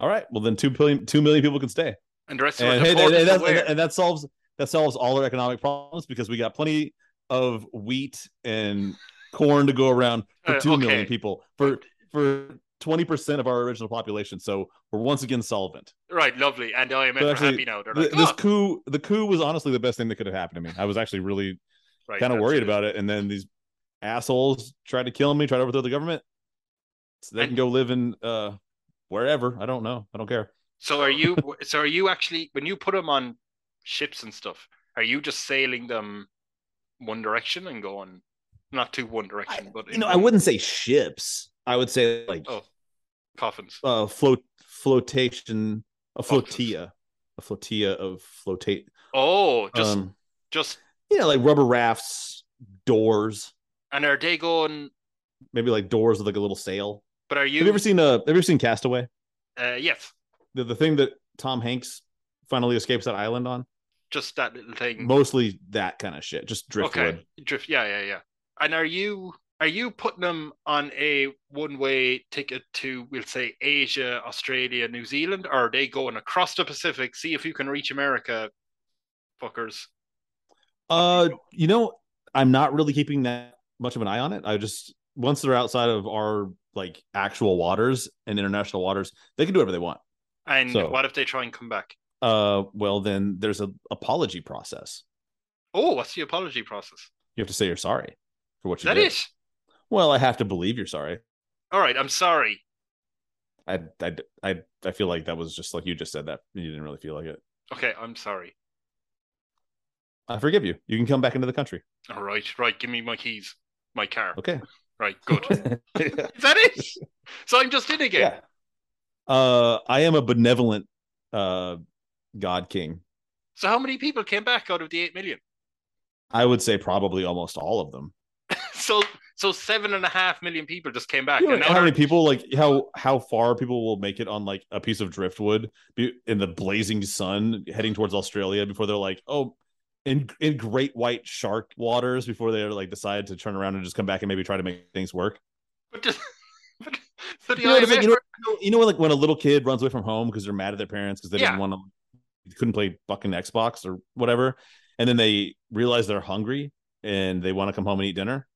Speaker 2: All right. Well, then two billion, two million people can stay,
Speaker 3: And the rest of
Speaker 2: and,
Speaker 3: deported
Speaker 2: and, that, and that solves that solves all our economic problems because we got plenty of wheat and corn to go around for
Speaker 3: Uh,
Speaker 2: two million
Speaker 3: okay.
Speaker 2: people for for twenty percent of our original population. So we're once again solvent.
Speaker 3: Right, lovely. And IMF
Speaker 2: So
Speaker 3: are
Speaker 2: actually,
Speaker 3: happy now. They're
Speaker 2: Th-
Speaker 3: like,
Speaker 2: this
Speaker 3: "Oh."
Speaker 2: coup, the coup was honestly the best thing that could have happened to me. I was actually really
Speaker 3: Right,
Speaker 2: kind of worried
Speaker 3: it.
Speaker 2: about it, and then these assholes tried to kill me, tried to overthrow the government. So they
Speaker 3: And-
Speaker 2: can go live in uh wherever. I don't know. I don't care.
Speaker 3: So are you? (laughs) so are you actually when you put them on ships and stuff? Are you just sailing them one direction and going not to one direction, but
Speaker 2: you
Speaker 3: in
Speaker 2: know, I wouldn't say ships. I would say like
Speaker 3: Oh. coffins.
Speaker 2: Uh, float flotation, a flotilla, a flotilla of flotate.
Speaker 3: Oh, just um, just
Speaker 2: yeah, like rubber rafts, doors.
Speaker 3: And are they going?
Speaker 2: Maybe like doors with like a little sail.
Speaker 3: But are you?
Speaker 2: Have you ever seen uh? Have you ever seen Castaway?
Speaker 3: Uh, yes.
Speaker 2: The the thing that Tom Hanks finally escapes that island on.
Speaker 3: Just that little thing.
Speaker 2: Mostly that kind of shit. Just driftwood. Okay.
Speaker 3: Drift. Yeah, yeah, yeah. And are you are you putting them on a one way ticket to we'll say Asia, Australia, New Zealand, or are they going across the Pacific? See if you can reach America, fuckers.
Speaker 2: Uh, you know, I'm not really keeping that much of an eye on it. I just once they're outside of our like actual waters and international waters, they can do whatever they want.
Speaker 3: And so, what if they try and come back?
Speaker 2: Uh, well, then there's an apology process.
Speaker 3: Oh, what's the apology process?
Speaker 2: You have to say you're sorry for what you
Speaker 3: that
Speaker 2: did.
Speaker 3: That is.
Speaker 2: Well, I have to believe you're sorry.
Speaker 3: All right, I'm sorry.
Speaker 2: I, I, I, I feel like that was just like you just said that. You didn't really feel like it.
Speaker 3: Okay, I'm sorry.
Speaker 2: I forgive you. You can come back into the country.
Speaker 3: All right, right. Give me my keys, my car.
Speaker 2: Okay.
Speaker 3: Right, good. (laughs) Is that it? So I'm just in again.
Speaker 2: Yeah. Uh, I am a benevolent uh God King.
Speaker 3: So how many people came back out of the eight million?
Speaker 2: I would say probably almost all of them. (laughs)
Speaker 3: so so seven and a half million people just came back.
Speaker 2: You know, how many people like how how far people will make it on like a piece of driftwood in the blazing sun heading towards Australia before they're like, oh, in in great white shark waters before they like decide to turn around and just come back and maybe try to make things work.
Speaker 3: But just (laughs) but,
Speaker 2: you, know, like, you, know, you know, like when a little kid runs away from home because they're mad at their parents because they yeah. didn't want to couldn't play fucking Xbox or whatever, and then they realize they're hungry and they want to come home and eat dinner.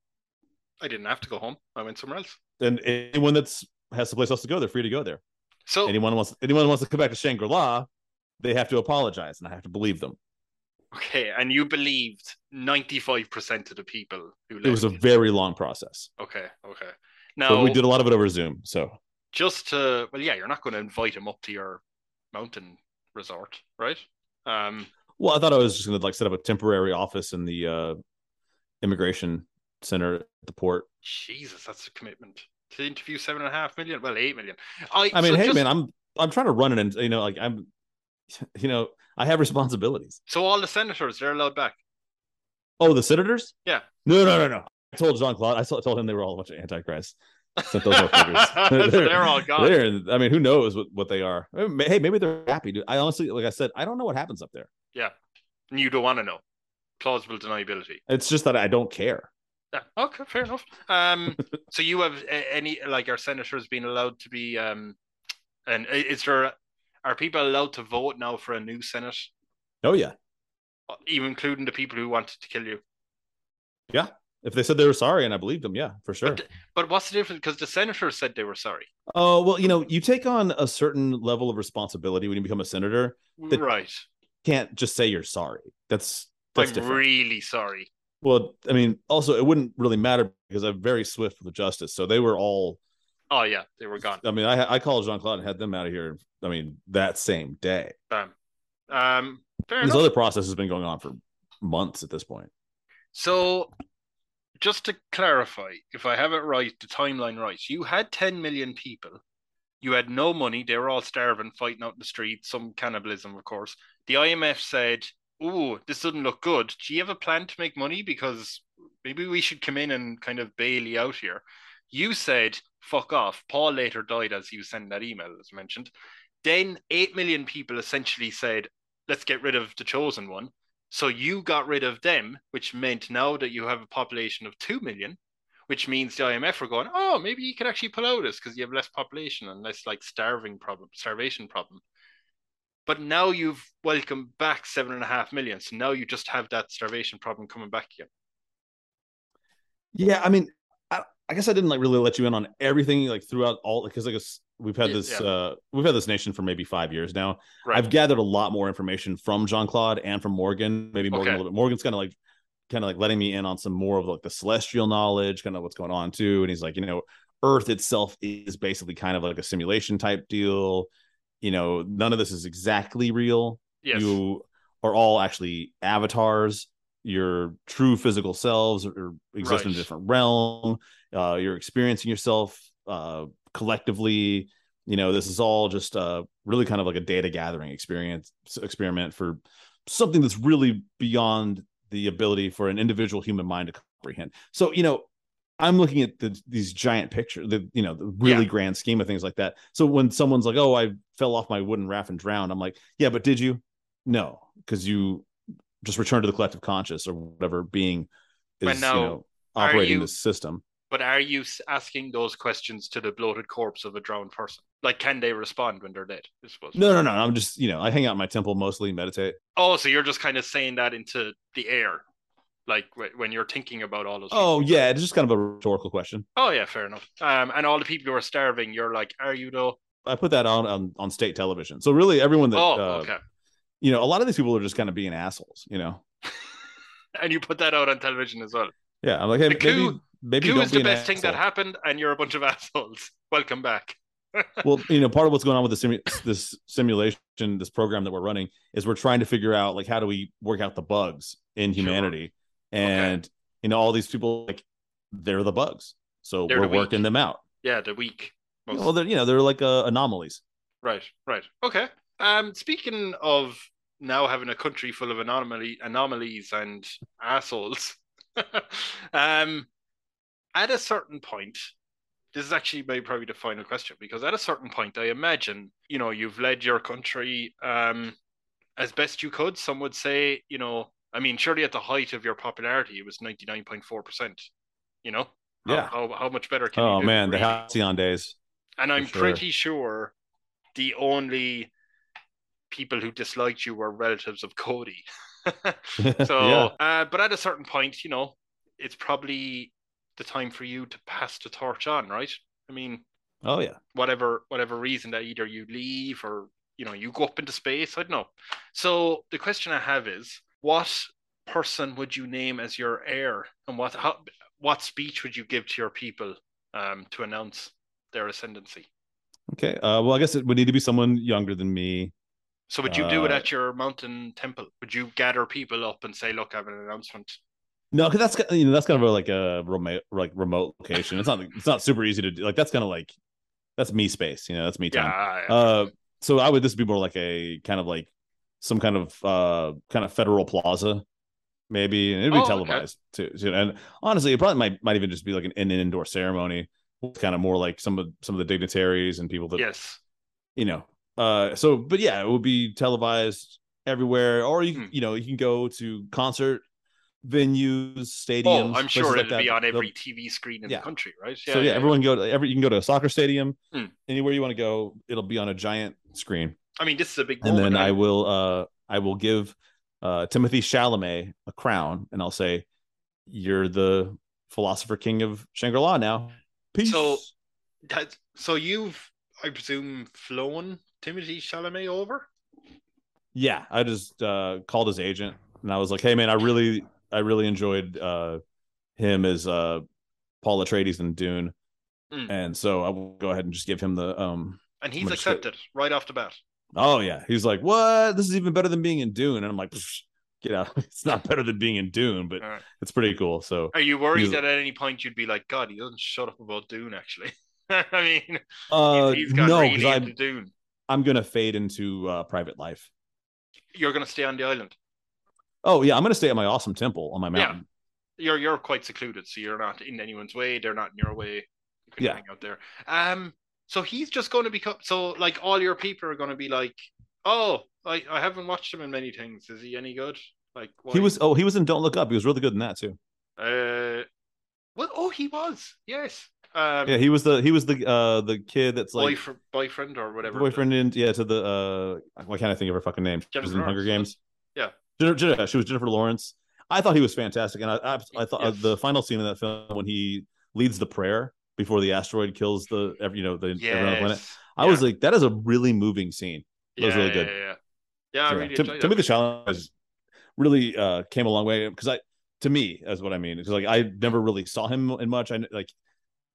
Speaker 3: I didn't have to go home. I went somewhere else.
Speaker 2: And anyone that's has a place else to go, they're free to go there.
Speaker 3: So
Speaker 2: anyone wants anyone wants to come back to Shangri La, they have to apologize, and I have to believe them.
Speaker 3: Okay, and you believed ninety five percent of the people
Speaker 2: who. It was a very long process.
Speaker 3: Okay, okay. Now
Speaker 2: but we did a lot of it over Zoom, so
Speaker 3: just to well, yeah, you're not going to invite him up to your mountain resort, right? Um.
Speaker 2: Well, I thought I was just going to like set up a temporary office in the uh, immigration center at the port.
Speaker 3: Jesus, that's a commitment to interview seven and a half million. Well, eight million. I,
Speaker 2: I mean, so hey, just... man, I'm I'm trying to run it, and you know, like I'm, (laughs) you know, I have responsibilities.
Speaker 3: So all the senators, they're allowed back.
Speaker 2: Oh, the senators?
Speaker 3: Yeah.
Speaker 2: No, no, no, no. I told Jean Claude. I told him they were all a bunch of antichrists. Sent those (laughs)
Speaker 3: they're, (laughs) they're, all gone. They're,
Speaker 2: I mean, who knows what, what they are? Hey, maybe they're happy. Dude. I honestly, like I said, I don't know what happens up there.
Speaker 3: Yeah, and you don't want to know. Plausible deniability.
Speaker 2: It's just that I don't care.
Speaker 3: Yeah. Okay, fair enough. Um, (laughs) so you have any like our senators being allowed to be um, and is there are people allowed to vote now for a new senate?
Speaker 2: Oh yeah,
Speaker 3: even including the people who wanted to kill you.
Speaker 2: Yeah, if they said they were sorry, and I believed them, yeah, for sure.
Speaker 3: But, but what's the difference? Because the senators said they were sorry.
Speaker 2: Oh well, you know, you take on a certain level of responsibility when you become a senator.
Speaker 3: right.
Speaker 2: Can't just say you're sorry. That's that's
Speaker 3: I'm
Speaker 2: different.
Speaker 3: really sorry.
Speaker 2: Well, I mean, also it wouldn't really matter because I'm very swift with justice. So they were all.
Speaker 3: Oh yeah, they were gone.
Speaker 2: I mean, I I called Jean Claude and had them out of here. I mean, that same day.
Speaker 3: Um, um
Speaker 2: this enough. other process has been going on for months at this point.
Speaker 3: So, just to clarify, if I have it right, the timeline right, you had 10 million people. You had no money. They were all starving, fighting out in the street. Some cannibalism, of course. The IMF said oh, this doesn't look good. Do you have a plan to make money? Because maybe we should come in and kind of bail you out here. You said, fuck off. Paul later died as he was sending that email, as mentioned. Then 8 million people essentially said, let's get rid of the chosen one. So you got rid of them, which meant now that you have a population of 2 million, which means the IMF are going, oh, maybe you could actually pull out this because you have less population and less like starving problem, starvation problem. But now you've welcomed back seven and a half million. So now you just have that starvation problem coming back again.
Speaker 2: Yeah, I mean, I, I guess I didn't like really let you in on everything like throughout all because I guess we've had this yeah. uh we've had this nation for maybe five years now. Right. I've gathered a lot more information from Jean Claude and from Morgan. Maybe Morgan okay. a little bit. Morgan's kind of like kind of like letting me in on some more of like the celestial knowledge, kind of what's going on too. And he's like, you know, Earth itself is basically kind of like a simulation type deal you know none of this is exactly real
Speaker 3: yes.
Speaker 2: you are all actually avatars your true physical selves or exist right. in a different realm uh, you're experiencing yourself uh, collectively you know, this is all just uh really kind of like a data gathering experience experiment for something that's really beyond the ability for an individual human mind to comprehend. So, you know, I'm looking at the, these giant pictures, the you know, the really yeah. grand scheme of things like that. So when someone's like, "Oh, I fell off my wooden raft and drowned," I'm like, "Yeah, but did you?" No, because you just returned to the collective conscious or whatever being is now, you know operating you, the system.
Speaker 3: But are you asking those questions to the bloated corpse of a drowned person? Like, can they respond when they're dead? I suppose.
Speaker 2: No, no, no. I'm just, you know, I hang out in my temple mostly, meditate.
Speaker 3: Oh, so you're just kind of saying that into the air, like when you're thinking about all those.
Speaker 2: Oh yeah, it's just kind of a rhetorical question.
Speaker 3: Oh yeah, fair enough. Um, and all the people who are starving, you're like, are you though?
Speaker 2: I put that on on, on state television. So really, everyone that.
Speaker 3: Oh, uh, okay.
Speaker 2: You know, a lot of these people are just kind of being assholes. You know. (laughs)
Speaker 3: and you put that out on television as well.
Speaker 2: Yeah, I'm like, hey, the maybe coup, maybe coup
Speaker 3: is the best thing that happened, and you're a bunch of (laughs) assholes. Welcome back. (laughs)
Speaker 2: well, you know, part of what's going on with the simu- this simulation, this program that we're running, is we're trying to figure out like how do we work out the bugs in humanity. And okay. you know, all these people like they're the bugs, so they're we're the working them out.
Speaker 3: Yeah, the weak.
Speaker 2: Most. Well, they're you know they're like uh, anomalies.
Speaker 3: Right, right, okay. Um, speaking of now having a country full of anomaly anomalies and assholes, (laughs) um, at a certain point, this is actually maybe probably the final question because at a certain point, I imagine you know you've led your country um, as best you could. Some would say, you know, I mean, surely at the height of your popularity, it was ninety nine point four percent. You know,
Speaker 2: yeah.
Speaker 3: How, how, how much better can?
Speaker 2: Oh man, the halcyon days.
Speaker 3: And I'm sure. pretty sure the only people who disliked you were relatives of Cody. (laughs) so, (laughs) yeah. uh, but at a certain point, you know, it's probably the time for you to pass the torch on, right? I mean,
Speaker 2: oh yeah,
Speaker 3: whatever whatever reason that either you leave or you know you go up into space, I don't know. So the question I have is, what person would you name as your heir, and what how, what speech would you give to your people um, to announce their ascendancy?
Speaker 2: Okay. Uh, well, I guess it would need to be someone younger than me.
Speaker 3: So would you do it uh, at your mountain temple? Would you gather people up and say, "Look, I have an announcement"?
Speaker 2: No, because that's you know that's kind of like a remote like remote location. It's not it's not super easy to do. Like that's kind of like that's me space. You know, that's me time. Yeah, yeah. Uh, so I would this would be more like a kind of like some kind of uh kind of federal plaza, maybe, and it'd be oh, televised okay. too. And honestly, it probably might might even just be like an, an indoor ceremony, kind of more like some of some of the dignitaries and people that
Speaker 3: yes,
Speaker 2: you know, uh, so, but yeah, it would be televised everywhere, or you hmm. you know you can go to concert venues, stadiums.
Speaker 3: Oh, I'm sure it'll like be on every TV screen in yeah. the country, right?
Speaker 2: Yeah, so yeah, yeah, everyone go to every you can go to a soccer stadium, hmm. anywhere you want to go. It'll be on a giant screen.
Speaker 3: I mean, this is a big.
Speaker 2: And then I will uh I will give uh Timothy Chalamet a crown, and I'll say, "You're the philosopher king of Shangri La now." Peace.
Speaker 3: So, that, so you've I presume flown Timothy Chalamet over?
Speaker 2: Yeah, I just uh, called his agent and I was like, "Hey, man, I really, I really enjoyed uh, him as uh, Paul Atreides in Dune, mm. and so I will go ahead and just give him the um."
Speaker 3: And he's accepted right off the bat.
Speaker 2: Oh yeah, he's like, "What? This is even better than being in Dune," and I'm like, "Get out! (laughs) It's not better than being in Dune, but right. it's pretty cool." So,
Speaker 3: are you worried that at any point you'd be like, "God, he doesn't shut up about Dune"? Actually, (laughs) I mean,
Speaker 2: uh, he's, got no, really into Dune. I'm gonna fade into uh, private life.
Speaker 3: You're gonna stay on the island.
Speaker 2: Oh yeah, I'm gonna stay at my awesome temple on my mountain.
Speaker 3: Yeah. You're you're quite secluded, so you're not in anyone's way. They're not in your way. You can yeah. hang out there. Um. So he's just going to become so like all your people are going to be like, oh, I I haven't watched him in many things. Is he any good? Like
Speaker 2: why? he was. Oh, he was in Don't Look Up. He was really good in that too.
Speaker 3: Uh. Well, oh, he was. Yes. Um,
Speaker 2: yeah, he was the he was the uh the kid that's like
Speaker 3: boyfriend, boyfriend or whatever.
Speaker 2: Boyfriend and yeah to the uh why can't I think of her fucking name? She was in Hunger Games.
Speaker 3: Yeah,
Speaker 2: Jennifer, she was Jennifer Lawrence. I thought he was fantastic, and I I, I thought yes. uh, the final scene in that film when he leads the prayer before the asteroid kills the you know the yes. everyone on the planet. I yeah. was like, that is a really moving scene. It yeah, was really good.
Speaker 3: Yeah, yeah, yeah. I really
Speaker 2: to, to me, the challenge really uh, came a long way because I, to me, as what I mean, because like I never really saw him in much. I like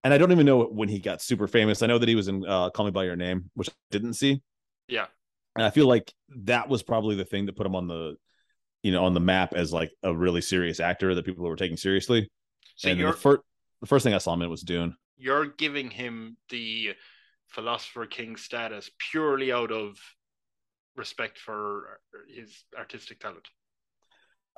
Speaker 2: and I don't even know when he got super famous. I know that he was in uh, Call Me by Your Name, which I didn't see.
Speaker 3: Yeah,
Speaker 2: and I feel like that was probably the thing that put him on the, you know, on the map as like a really serious actor that people were taking seriously. So and the first, the first thing I saw him in was Dune.
Speaker 3: You're giving him the philosopher king status purely out of respect for his artistic talent.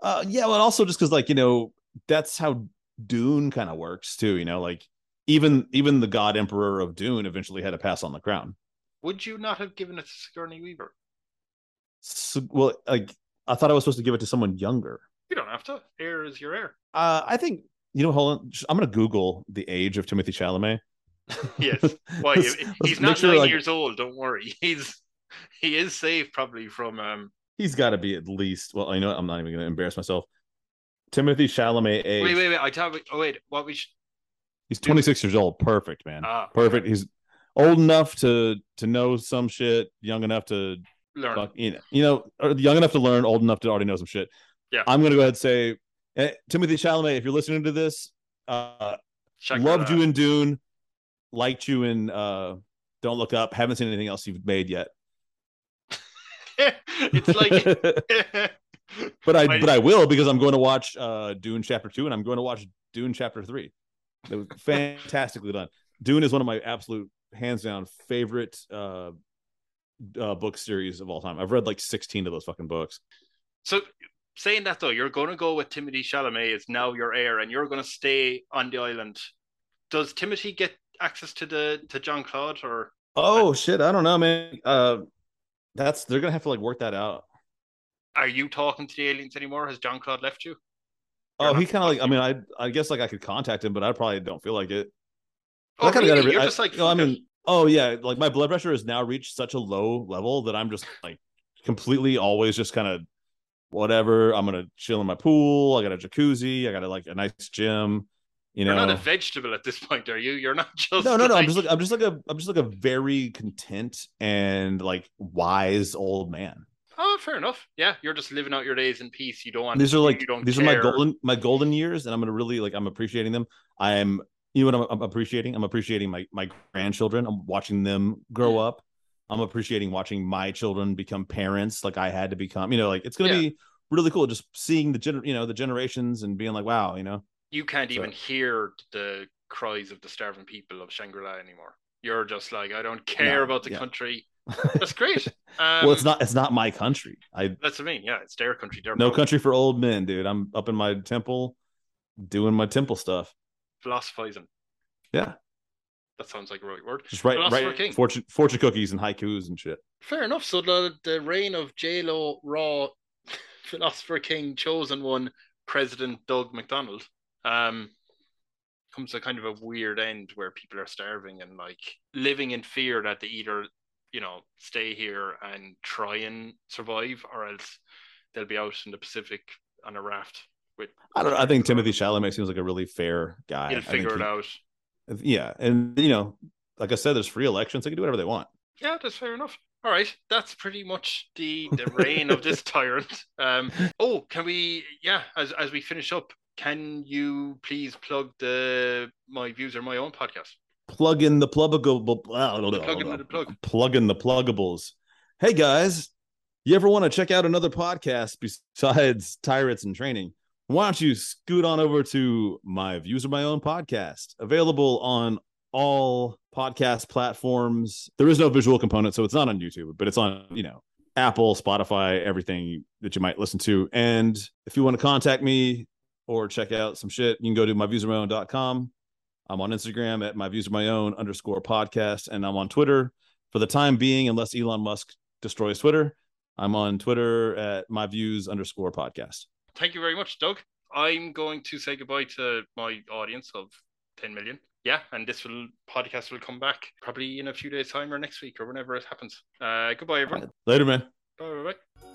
Speaker 2: Uh, yeah, but also just because like you know that's how Dune kind of works too. You know, like even even the God Emperor of Dune eventually had to pass on the crown.
Speaker 3: Would you not have given it to Sigourney Weaver?
Speaker 2: So, well, like I thought I was supposed to give it to someone younger.
Speaker 3: You don't have to. Heir is your heir.
Speaker 2: Uh, I think you know. Hold on, I'm gonna Google the age of Timothy Chalamet.
Speaker 3: yes, why (laughs) well, he's not sure, nine like, years old. Don't worry, (laughs) he's he is safe probably from. um
Speaker 2: He's got to be at least. Well, I know I'm not even gonna embarrass myself. Timothy Chalamet age.
Speaker 3: Wait, wait, wait. I tell. Oh, wait. What we? Should...
Speaker 2: He's 26 years old. Perfect, man. Ah, Perfect. Okay. He's old enough to to know some shit, young enough to
Speaker 3: learn. Fuck,
Speaker 2: you know, you know, young enough to learn, old enough to already know some shit.
Speaker 3: Yeah.
Speaker 2: I'm gonna go ahead and say, eh, Timothy Chalamet, if you're listening to this, uh, Check loved you in Dune, liked you in uh, Don't Look Up. Haven't seen anything else you've made yet. (laughs)
Speaker 3: it's like. (laughs) (laughs)
Speaker 2: but I, I, but I will because I'm going to watch uh, Dune Chapter Two and I'm going to watch Dune Chapter Three. It was fantastically done. Dune is one of my absolute hands down favorite uh, uh, book series of all time. I've read like 16 of those fucking books.
Speaker 3: So saying that though, you're going to go with Timothy Chalamet is now your heir, and you're going to stay on the island. Does Timothy get access to the to Jean Claude or?
Speaker 2: Oh shit! I don't know, man. Uh, that's they're gonna have to like work that out.
Speaker 3: Are you talking to the aliens anymore? Has Jean Claude left you?
Speaker 2: You're oh, he kind of like. I mean, I I guess like I could contact him, but I probably don't feel like it.
Speaker 3: Oh, really? Gotta, You're I, just like.
Speaker 2: You know, I mean, oh yeah, like my blood pressure has now reached such a low level that I'm just like completely always just kind of whatever. I'm gonna chill in my pool. I got a jacuzzi. I got a, like a nice gym. You know,
Speaker 3: You're not a vegetable at this point, are you? You're not (laughs) just
Speaker 2: no, no, no. I'm just like I'm just like a I'm just like a very content and like wise old man.
Speaker 3: Oh, fair enough. Yeah, you're just living out your days in peace. You don't want.
Speaker 2: These are like these care. are my golden my golden years, and I'm gonna really like I'm appreciating them. I'm you know what I'm, I'm, appreciating? I'm appreciating my my grandchildren. I'm watching them grow mm. up. I'm appreciating watching my children become parents, like I had to become. You know, like it's gonna yeah. be really cool just seeing the gener- you know the generations and being like, wow, you know.
Speaker 3: You can't so. even hear the cries of the starving people of Shangri La anymore. You're just like, I don't care no, about the yeah. country. (laughs) That's great.
Speaker 2: Um, well, it's not. It's not my country. I.
Speaker 3: That's what I mean. Yeah, it's their country. Their
Speaker 2: no country for old men, dude. I'm up in my temple, doing my temple stuff
Speaker 3: philosophizing.
Speaker 2: Yeah.
Speaker 3: That sounds like a right word.
Speaker 2: Just right, right. Fortune, fortune cookies and haikus and shit.
Speaker 3: Fair enough. So the the reign of J Lo Ra, (laughs) philosopher king, chosen one, President Doug McDonald, um, comes to kind of a weird end where people are starving and like living in fear that they either, you know, stay here and try and survive, or else they'll be out in the Pacific on a raft with.
Speaker 2: I don't. know. I think Timothy Chalamet seems like a really fair guy.
Speaker 3: He'll figure it
Speaker 2: he,
Speaker 3: out.
Speaker 2: Yeah, and you know, like I said, there's free elections; they can do whatever they want.
Speaker 3: Yeah, that's fair enough. All right, that's pretty much the the (laughs) reign of this tyrant. Um, oh, can we? Yeah, as as we finish up, can you please plug the my views are my own podcast?
Speaker 2: Plug in the pluggable.
Speaker 3: Plug in the plug.
Speaker 2: Plug in the pluggables. Hey guys, you ever want to check out another podcast besides Tyrants in Training? Why don't you scoot on over to my views are my own podcast available on all podcast platforms. There is no visual component so it's not on youtube but it's on you know apple spotify everything that you might listen to. And if you want to contact me or check out some shit you can go to myviewsaremyown.com i'm on instagram at my views are my own underscore podcast and i'm on twitter. For the time being unless elon musk destroys twitter i'm on twitter at my views underscore podcast
Speaker 3: thank you very much, Doug. I'm going to say goodbye to my audience of 10 million. Yeah, and this will podcast will come back probably in a few days' time or next week or whenever it happens. Uh, goodbye, everyone.
Speaker 2: Later, man.
Speaker 3: Bye bye.